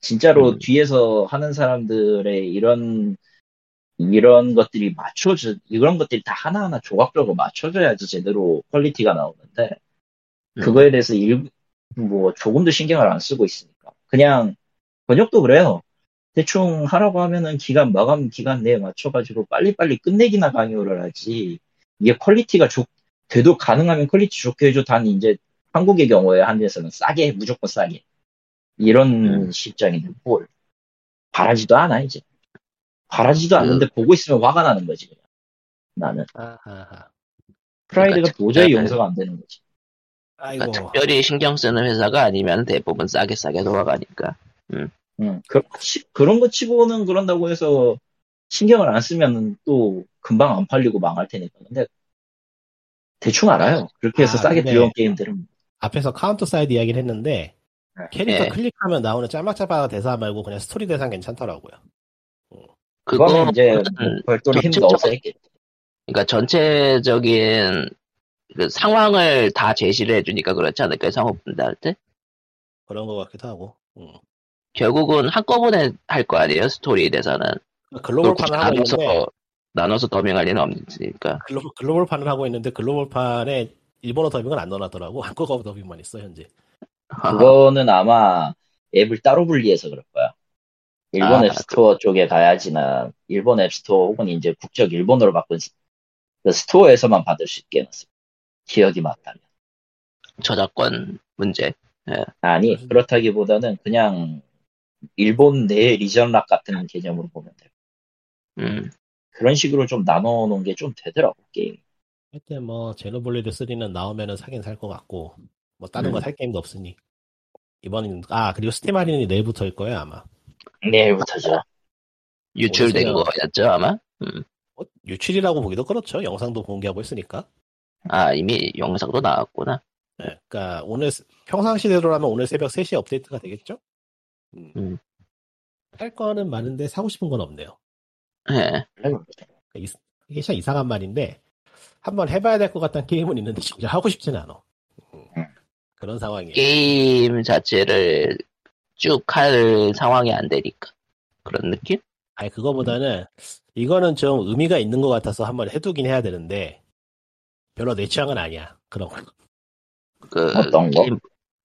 진짜로 음. 뒤에서 하는 사람들의 이런 이런 것들이 맞춰져 이런 것들이 다 하나하나 조각적으로 맞춰져야지 제대로 quality가 나오는데 음. 그거에 대해서 일, 뭐 조금도 신경을 안 쓰고 있으니까 그냥 번역도 그래요. 대충 하라고 하면은 기간 마감 기간 내에 맞춰가지고 빨리빨리 끝내기나 강요를 하지 이게 quality가 좋 돼도 가능하면 quality 좋게 해줘 단 이제 한국의 경우에 한국에서는 싸게 무조건 싸게 이런 음. 실정인데 뭘 바라지도 않아 이제 바라지도 그- 않는데 보고 있으면 화가 나는 거지 그냥 나는 아하하. 프라이드가 그러니까 도저히 용서가 안 되는 거지 아이고. 그러니까 특별히 신경 쓰는 회사가 아니면 대부분 싸게 싸게 돌아가니까. 응, 그, 그런 거 치고는 그런다고 해서 신경을 안 쓰면 또 금방 안 팔리고 망할 테니까. 근데 대충 알아요. 그렇게 해서 아, 싸게 들어온 게임들은. 앞에서 카운터 사이드 이야기를 했는데 네. 캐릭터 예. 클릭하면 나오는 짤막짤막한 대사 말고 그냥 스토리 대사 괜찮더라고요. 그거는 이제 뭐 그거는 별도로 힘 넣어서 했겠지. 그러니까 전체적인 그 상황을 다 제시를 해주니까 그렇지 않을까요? 작업 분담할 때? 그런 것 같기도 하고. 음. 결국은 한꺼번에 할 거 아니에요? 스토리에 대해서는. 글로벌판을 하고 나눠서, 있는데 나눠서 더빙할 리는 없으니까. 글로벌, 글로벌판을 하고 있는데 글로벌판에 일본어 더빙은 안 넣어놨더라고. 한국어 더빙만 있어 현재. 그거는 아마 앱을 따로 분리해서 그럴 거야. 일본 아, 앱스토어 쪽에 가야지나 일본 앱스토어 혹은 이제 국적 일본어로 바꾼 스- 그 스토어에서만 받을 수 있게 해놨어. 기억이 맞다면. 저작권 문제. 아니 그래서- 그렇다기보다는 그냥 일본 내 region lock 같은 개념으로 보면 돼. 음. 그런 식으로 좀 나눠 놓은 게 좀 되더라고 게임. 하여튼 뭐 제노블레이드 3는 나오면은 사긴 살 것 같고 뭐 다른 음. 거살 게임도 없으니 이번 아 그리고 스팀 할인이 내일부터일 거예요 아마. 내일부터죠. 유출된 오세요. 거였죠 아마. 음. 뭐, 유출이라고 보기도 그렇죠. 영상도 공개하고 있으니까. 아 이미 영상도 나왔구나. 네, 그러니까 오늘 스- 평상시대로라면 오늘 새벽 3시에 업데이트가 되겠죠? 음. 음. 할 거는 많은데 사고 싶은 건 없네요. 예. 그러니까 이- 이게 참 이상한 말인데 한번 해봐야 될 것 같다는 게임은 있는데 진짜 하고 싶진 않아. 음. 그런 상황이에요. 게임 자체를 쭉 할 상황이 안 되니까 그런 느낌? 아니 그거보다는 이거는 좀 의미가 있는 것 같아서 한번 해두긴 해야 되는데 별로 내 취향은 아니야. 그런 거. 그 어떤 거? 게임,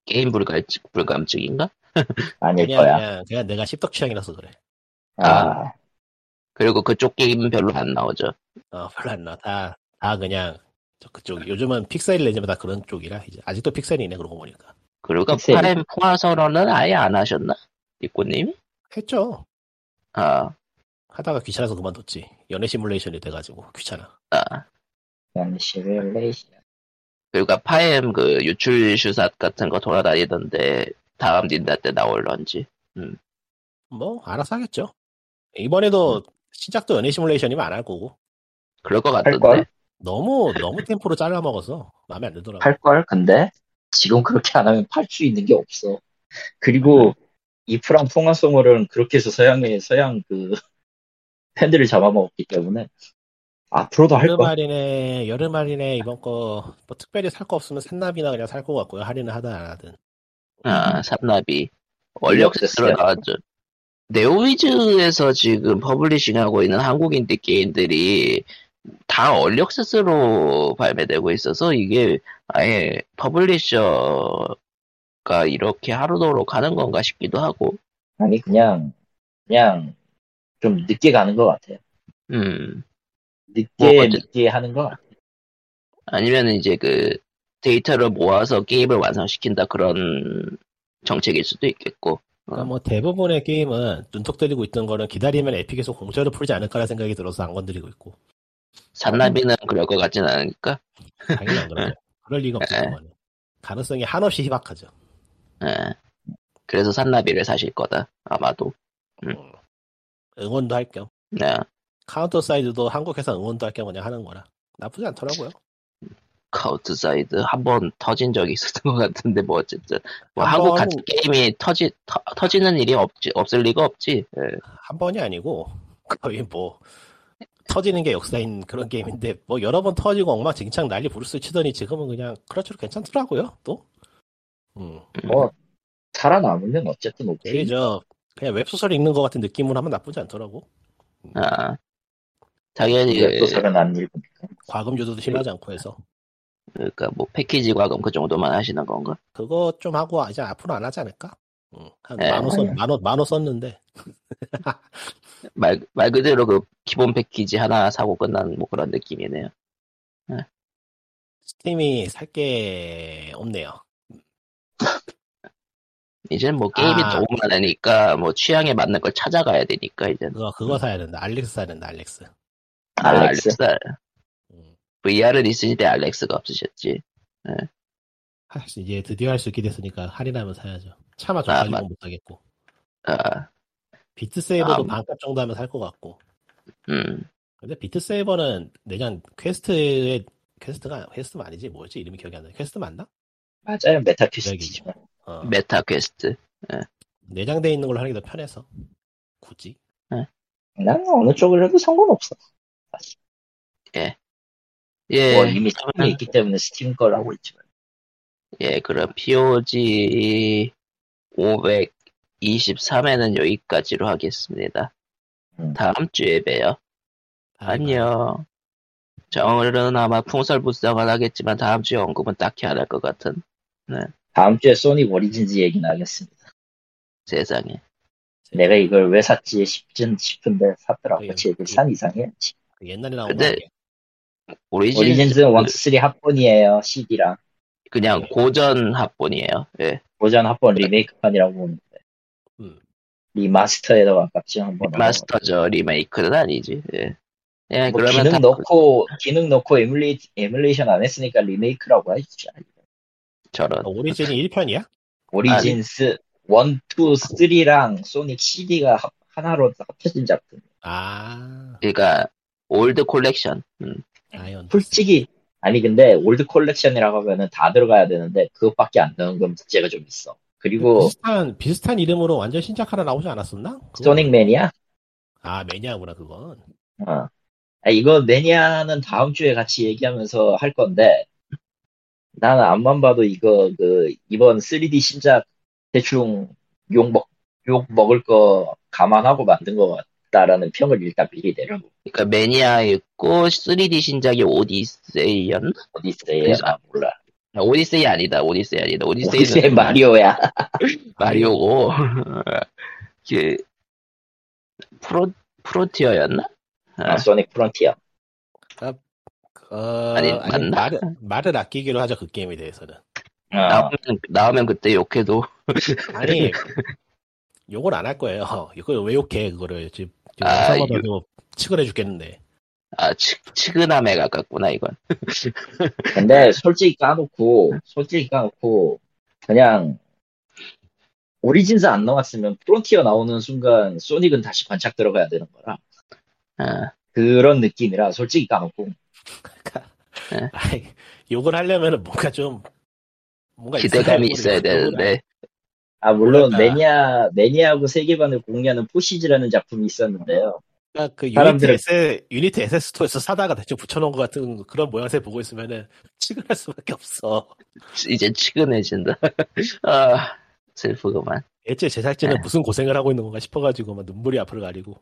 게임 불감 불감증인가? 아닐 그냥, 거야. 그냥 그냥 내가 십덕 취향이라서 그래. 아, 그리고 그쪽 게임은 별로 안 나오죠. 어 별로 안 나. 다, 다 그냥 저 그쪽 요즘은 픽셀 레지면 다 그런 쪽이라 이제 아직도 픽셀이네 그러고 보니까 그리고 픽셀이- 파렘 포화선언은 아예 안 하셨나? 이꼬님이? 했죠. 아, 하다가 귀찮아서 그만뒀지. 연애 시뮬레이션이 돼가지고 귀찮아. 아. 그냥 시뮬레이션. 그리고 파엠 그 유출 슈삿 같은 거 돌아다니던데 다음 닌다 때 나올런지. 뭐 알아서 하겠죠. 이번에도 시작도 연애 시뮬레이션이면 안 할 거고 그럴 것 할걸? 같던데. 너무 너무 템포로 잘라 먹어서 마음에 안 들더라고. 팔걸? 근데 지금 그렇게 안 하면 팔 수 있는 게 없어. 그리고 이프랑 풍화소물은 그렇게 해서 서양의 서양 그 팬들을 잡아먹었기 때문에 앞으로도 할 여름. 할인에 여름 할인에 이번 거 뭐 특별히 살 거 없으면 산납이나 그냥 살 것 같고요. 할인을 하든 안 하든. 아, 산나비. 원력세스로 원력세스요? 나왔죠. 네오위즈에서 지금 퍼블리싱하고 있는 한국인디 게임들이 다 early access로 발매되고 있어서 이게 아예 publisher가 이렇게 하루도록 하는 건가 싶기도 하고, 아니 그냥 그냥 좀 늦게 가는 것 같아요. 음, 늦게 뭐 늦게 하는 것 같아요. 아니면 이제 그 데이터를 모아서 게임을 완성시킨다 그런 정책일 수도 있겠고, 그러니까 뭐 대부분의 게임은 눈독 들이고 있던 거는 기다리면 에픽에서 공짜로 풀지 않을까라는 생각이 들어서 안 건드리고 있고. 산나비는 그럴 것 같진 않으니까, 당연히 안 그러죠. 그럴 리가. 네. 그거는. 가능성이 한없이 희박하죠. 예. 그래서 산나비를 사실 거다, 아마도. 음. 음. 응원도 할 겸. 네. 카운터 사이드도 한국에서 응원도 할 겸 그냥 하는 거라. 나쁘지 않더라고요. 카운터 사이드 한 번 터진 적이 있었던 것 같은데 뭐 어쨌든 뭐한 한국 번- 같은 게임이 터지 터, 터지는 일이 없지 없을 리가 없지. 예. 한 번이 아니고 거의 뭐 터지는 게 역사인 그런 게임인데 뭐 여러 번 터지고 엉망진창 난리 부르스 치더니 지금은 그냥 크러치로 괜찮더라고요. 또. 음. 뭐 살아남으면 어쨌든 오케이. 되게 저 그냥 웹소설 읽는 것 같은 느낌으로 하면 나쁘지 않더라고. 아 당연히 또 살아난 일이니까. 과금 조도도 심하지 않고 해서 그러니까 뭐 패키지 과금 그 정도만 하시는 건가? 그거 좀 하고 이제 앞으로 안 하지 않을까? 음, 한 네, 만원 썼 만원 만원 썼는데 말 말 그대로 그 기본 패키지 하나 사고 끝나는 뭐 그런 느낌이네요. 스팀이 살 게 없네요. 이제 뭐 게임이 아. 너무 많으니까 뭐 취향에 맞는 걸 찾아가야 되니까 이제 그거 그거 사야 된다. 알렉스 사야 된다. 알렉스. 아, 알렉스. 음. VR은 있으실 때 알렉스가 없으셨지. 할 수- 이제 드디어 할 수 있게 됐으니까 할인하면 사야죠. 차마 좀 아, 못 사겠고. 아, 비트세이버도 아, 반값 정도 하면 살 것 같고. 음, 근데 비트세이버는 내장 퀘스트에 퀘스트가 퀘스트가 아니지 뭐였지 이름이 기억이 안 나. 퀘스트 맞나? 맞아요. 메타퀘스트지만. 어, 메타 퀘스트. 내장돼 있는 걸로 하는 게 더 편해서. 굳이. 난 어느 쪽을 해도 상관없어. 예, 뭐 이미 스팀에 있기 때문에 스팀 거라고 있지만. 예, 그럼 POG 523회는 여기까지로 하겠습니다. 음. 다음 주에 봬요. 안녕. 자, 오늘은 아마 풍설불성을 하겠지만 다음 주에 언급은 딱히 안 할 것 같은 다음 주에 소니 오리진즈 얘기는 하겠습니다. 세상에. 내가 이걸 왜 샀지 싶진 싶은데 샀더라고. 예, 제일 예. 산 이상해야지. 그 옛날에 나온 근데 오리진 오리진즈 1, 2, 3 합본이에요. CD랑. 그냥 고전 합본이에요. 예. 고전 합본 리메이크판이라고. 음. 리마스터에 더 가깝지 한번. 마스터죠. 리메이크는 아니지. 예. 예, 뭐 그러면 기능 다- 넣고 기능 넣고 에뮬레이 에뮬레이션 안 했으니까 리메이크라고 하지. 저런. 오리진이 1편이야? 오리진스 1, 2, 3랑 소닉 CD가 하나로 합쳐진 작품. 아, 그러니까 old collection. 음. 아이언. 솔직히 아니 근데 old collection이라고 하면은 다 들어가야 되는데 그것밖에 안 넣은 건 문제가 좀 있어. 그리고 비슷한 비슷한 이름으로 완전 신작 하나 나오지 않았었나? 그거? 소닉 매니아? 아 매니아구나 그건. 어. 아, 이거 매니아는 다음 주에 같이 얘기하면서 할 건데 나는 앞만 봐도 이거 그 이번 3D 신작 대충 욕 먹, 욕 먹을 거 감안하고 만든 것 같다라는 평을 일단 미리 내려고 그러니까 매니아 있고 3D 신작이 오디세이였나? 오디세이야 나 몰라 아, 오디세이 아니다. 오디세이 아니다. 오디세이는 오디세이 마리오야 마리오고 그 프로 프론티어였나? 아, 소닉 프론티어 어, 아니, 아니? 말을 말을 아끼기로 하죠 그 게임에 대해서는. 어. 나오면 나오면 그때 욕해도 아니 욕을 안 할 거예요. 이걸 왜 욕해 그거를 지금 아, 영상마다도 치근해 죽겠는데. 아 치, 치근함에 가깝구나 이건. 근데 솔직히 까놓고 솔직히 까놓고 그냥 오리진스 안 나왔으면 프론티어 나오는 순간 소닉은 다시 반짝 들어가야 되는 거라. 아, 그런 느낌이라 솔직히 까놓고. 아이, 욕을 하려면은 뭔가 좀 뭔가 기대감이 있어야 되는데. 아 물론 뭐랄까. 매니아 매니아하고 세계관을 공유하는 포시즈라는 작품이 있었는데요 그러니까 그 유니티 사람들은- S 유니티 SS 스토어에서 사다가 대충 붙여놓은 것 같은 그런 모양새 보고 있으면은 측은할 수밖에 없어. 이제 측은해진다. 아 슬프구만. 애초에 제작진은 네. 무슨 고생을 하고 있는 건가 싶어가지고 막 눈물이 앞을 가리고.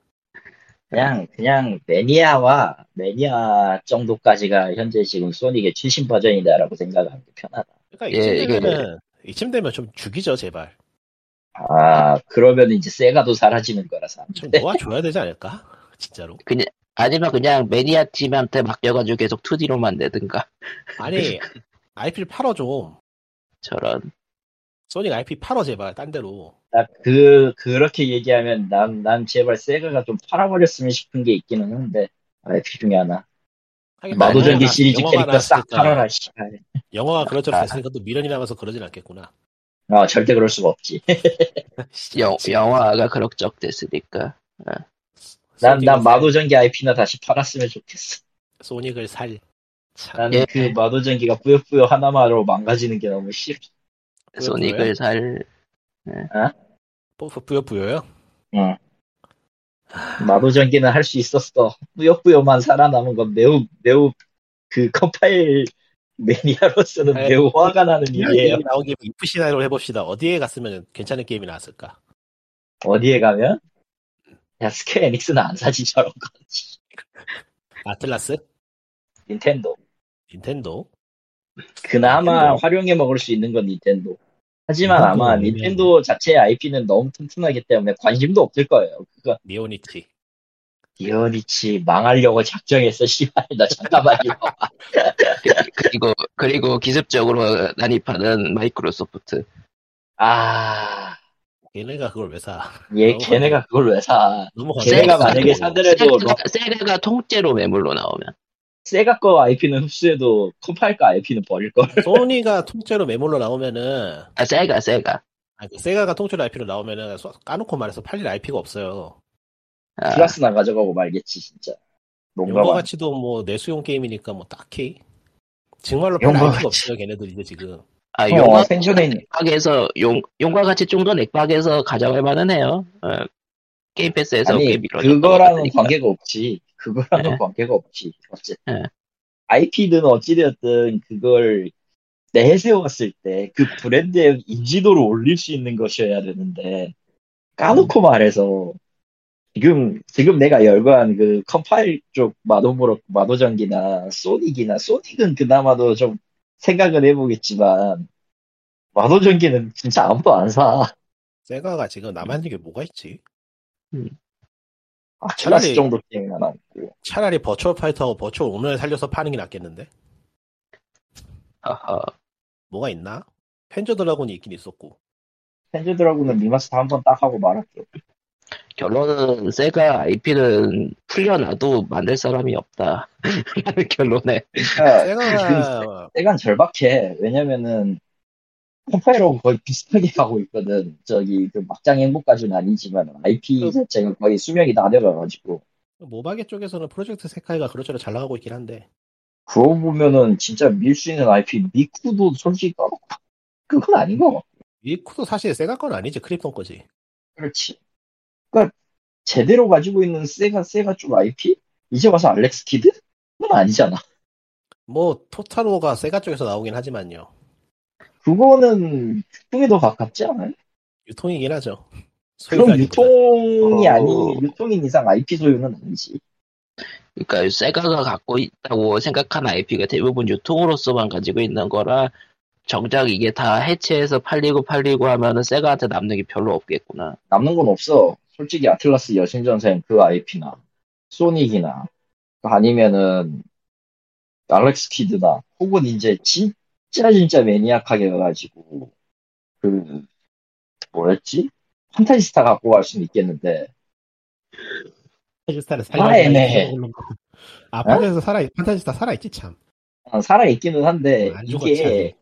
그냥 그냥 매니아와 매니아 정도까지가 현재 지금 소닉의 최신 버전이다라고 생각하는 게 편하다 그러니까 예, 이쯤 이게- 되면은 이쯤 되면 좀 죽이죠 제발. 아 그러면 이제 세가도 사라지는 거라서 안좀 돼. 놓아줘야 되지 않을까? 진짜로. 아니면 그냥 매니아 팀한테 맡겨가지고 계속 2D로만 내든가 아니 IP를 팔어 좀. 저런. 소닉 IP 팔어 제발 딴 데로. 나그 그렇게 얘기하면 난 난 제발 세가가 좀 팔아버렸으면 싶은 게 있기는 한데 IP 중에 하나 마도전기 영화가- 시리즈 캐릭터 싹 팔아라 씨발 영화가 그렇죠 아. 됐으니까 또 미련이 남아서 그러진 않겠구나. 아 절대 그럴 수가 없지 영, 영화가 그럭적 됐으니까. 난난 살- 마도전기 IP나 다시 팔았으면 좋겠어 소닉을 살. 참. 나는 예. 그 마도전기가 뿌요뿌요 하나마로 망가지는 게 너무 싫어 소닉을 살 뭐, 뿌요뿌요요? 응. 마도전기는 할 수 있었어 뿌요뿌요만 살아남은 건 매우 매우 그 컴파일 매니아로서는 네. 매우 화가 나는 일이에요 나오기 if 시나리오를 해봅시다. 어디에 갔으면 괜찮은 게임이 나왔을까? 어디에 가면 야 스퀘어 에닉스는 안 사지 저런 거 아틀라스? 닌텐도 닌텐도? 그나마 닌텐도. 활용해 먹을 수 있는 건 닌텐도. 하지만 닌텐도 아마 아니면- 닌텐도 자체의 IP는 너무 튼튼하기 때문에 관심도 없을 거예요. 그거 니오니티. 디어리치 망하려고 작정했어. 씨발 나 잠깐만요. 그리고 그리고 기습적으로 난입하는 마이크로소프트. 아, 얘네가 그걸 왜 사? 얘 걔네가 그걸 왜 사? 너무 걔네가 세가- 만약에 사더라도 세가가, 세가가 통째로 매물로 나오면 세가 거 IP는 흡수해도 컴파일 거 IP는 버릴 걸. 소니가 통째로 매물로 나오면은 아 세가 세가. 아니, 그 세가가 통째로 IP로 나오면은 소- 까놓고 말해서 팔릴 IP가 없어요. 아틀러스나 가져가고 말겠지 진짜. 농담. 가치도 뭐 내수용 게임이니까 뭐 딱히 정말로 팔 용거 IP가. 없어요 걔네들 이제 지금. 아 어, 용과 있는 액박에서 용 용과 같이 좀 더 액박에서 가져갈 만은 해요. 어, 게임 패스에서 꽤 아니. 그거랑은 관계가 없지. 그거랑은 네. 관계가 없지. 어쨌든 네. IP든 어찌되었든 그걸 내세웠을 때 그 브랜드의 인지도를 올릴 수 있는 것이어야 되는데 까놓고 말해서 지금 지금 내가 열거한 그 컴파일 쪽 마도브로 마도전기나 소닉이나 소닉은 그나마도 좀 생각을 해보겠지만 마도전기는 진짜 아무도 안 사. 세가가 지금 남아있는 게 뭐가 있지? 아틀라스 차라리- 정도 게임이 남고 차라리 버추얼 파이터하고 버추얼 온을 살려서 파는 게 낫겠는데? 어허. 뭐가 있나? 팬저 드라군이 있긴 있었고. 팬저 드라군은 리마스터 한 번 딱 하고 말았죠. 결론은 세가 IP는 풀려놔도 만들 사람이 없다. 라는 결론에 그러니까 세가는 절박해. 왜냐면은 컴파일하고 거의 비슷하게 하고 있거든. 저기 그 막장 행보까지는 아니지만 IP 그- 자체가 거의 수명이 다 돼가가지고 모바게 쪽에서는 프로젝트 세카이가 그렇저렇 잘 나가고 있긴 한데 그거 보면은 진짜 밀 수 있는 IP 미쿠도 솔직히 까놓고 그건 아닌 거 같고 미쿠도 사실 세가 건 아니지 크립톤 거지. 그렇지. 그러니까 제대로 가지고 있는 세가 세가 쪽 IP 이제 와서 알렉스 키드? 그건 아니잖아. 뭐 토타로가 세가 쪽에서 나오긴 하지만요. 그거는 유통에 더 가깝지 않아요? 유통이긴 하죠. 그럼. 유통이 어. 아니 유통인 이상 IP 소유는 아니지. 그러니까 세가가 갖고 있다고 생각하는 IP가 대부분 유통으로서만 가지고 있는 거라 정작 이게 다 해체해서 팔리고 팔리고 하면은 세가한테 남는 게 별로 없겠구나. 남는 건 없어. 솔직히 아틀라스 여신전생 그 IP나 소닉이나 아니면은 알렉스 키드나 혹은 이제 진짜 진짜 매니악하게 가가지고 그 뭐였지? 판타지스타 갖고 갈 수는 있겠는데 판타지스타는 아, 애매해. 아 판타지스타 살아 판타지스타 살아 있지 참. 어, 살아 있기는 한데 안 죽었지, 이게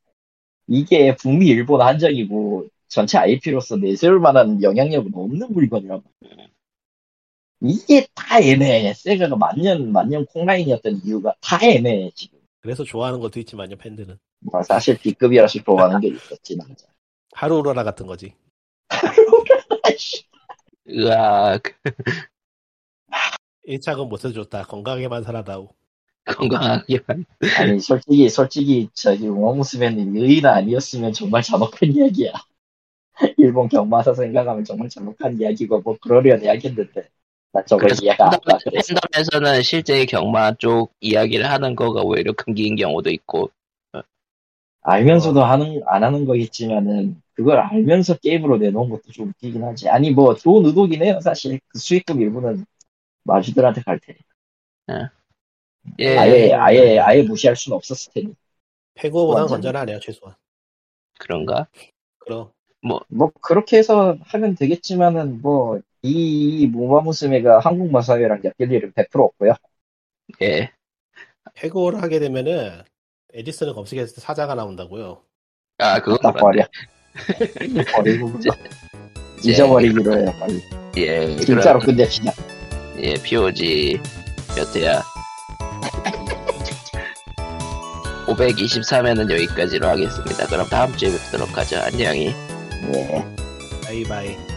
이게 북미 일본 한정이고 전체 IP로서 내세울 만한 영향력은 없는 물건이라고. 이게 다 애매해. 세가가 만년 만년 콩라인이었던 이유가 다 애매해 지금. 그래서 좋아하는 것도 있지만요 팬들은 뭐 사실 B급이라서 좋아하는 게 있었지 나. 하루오라라 같은 거지. 으악, 1차은 못 해줬다. 건강하게만 살아다오. 건강하게만. 아니 솔직히 솔직히 저기 우마무스맨이 의인 아니었으면 정말 잔혹한 이야기야. 일본 경마사 생각하면 정말 잔혹한 이야기고 뭐 그러려니 하겠는데 나 그래서 이해가 안 가. 팬덤에서는 실제 경마 쪽 이야기를 하는 거가 오히려 금기인 경우도 있고. 알면서도 하는 안 하는 거겠지만은 그걸 알면서 게임으로 내놓은 것도 좀 웃기긴 하지. 아니 뭐 좋은 의도긴 해요 사실. 그 수익금 일부는 마주들한테 갈 테니. 예, 아예 아예 아예 무시할 수는 없었을 테니. 완전히. 건전하네요 최소한. 그런가? 그럼 뭐 그렇게 해서 하면 되겠지만은 뭐 이 모마무스메가 한국 마사회랑 엮일 일은 100% 없고요. 예. 페고를 하게 되면은 에디슨을 검색했을 때 사자가 나온다고요. 아, 그건 딱. 버려. 버리고 잊어버리기로 해요 빨리. 예, 진짜로 그럼, 끝냅시다. 예, POG 몇 회야? 523회는 여기까지로 하겠습니다. 그럼 다음 주에 뵙도록 하죠. 안녕히. 예. 바이바이.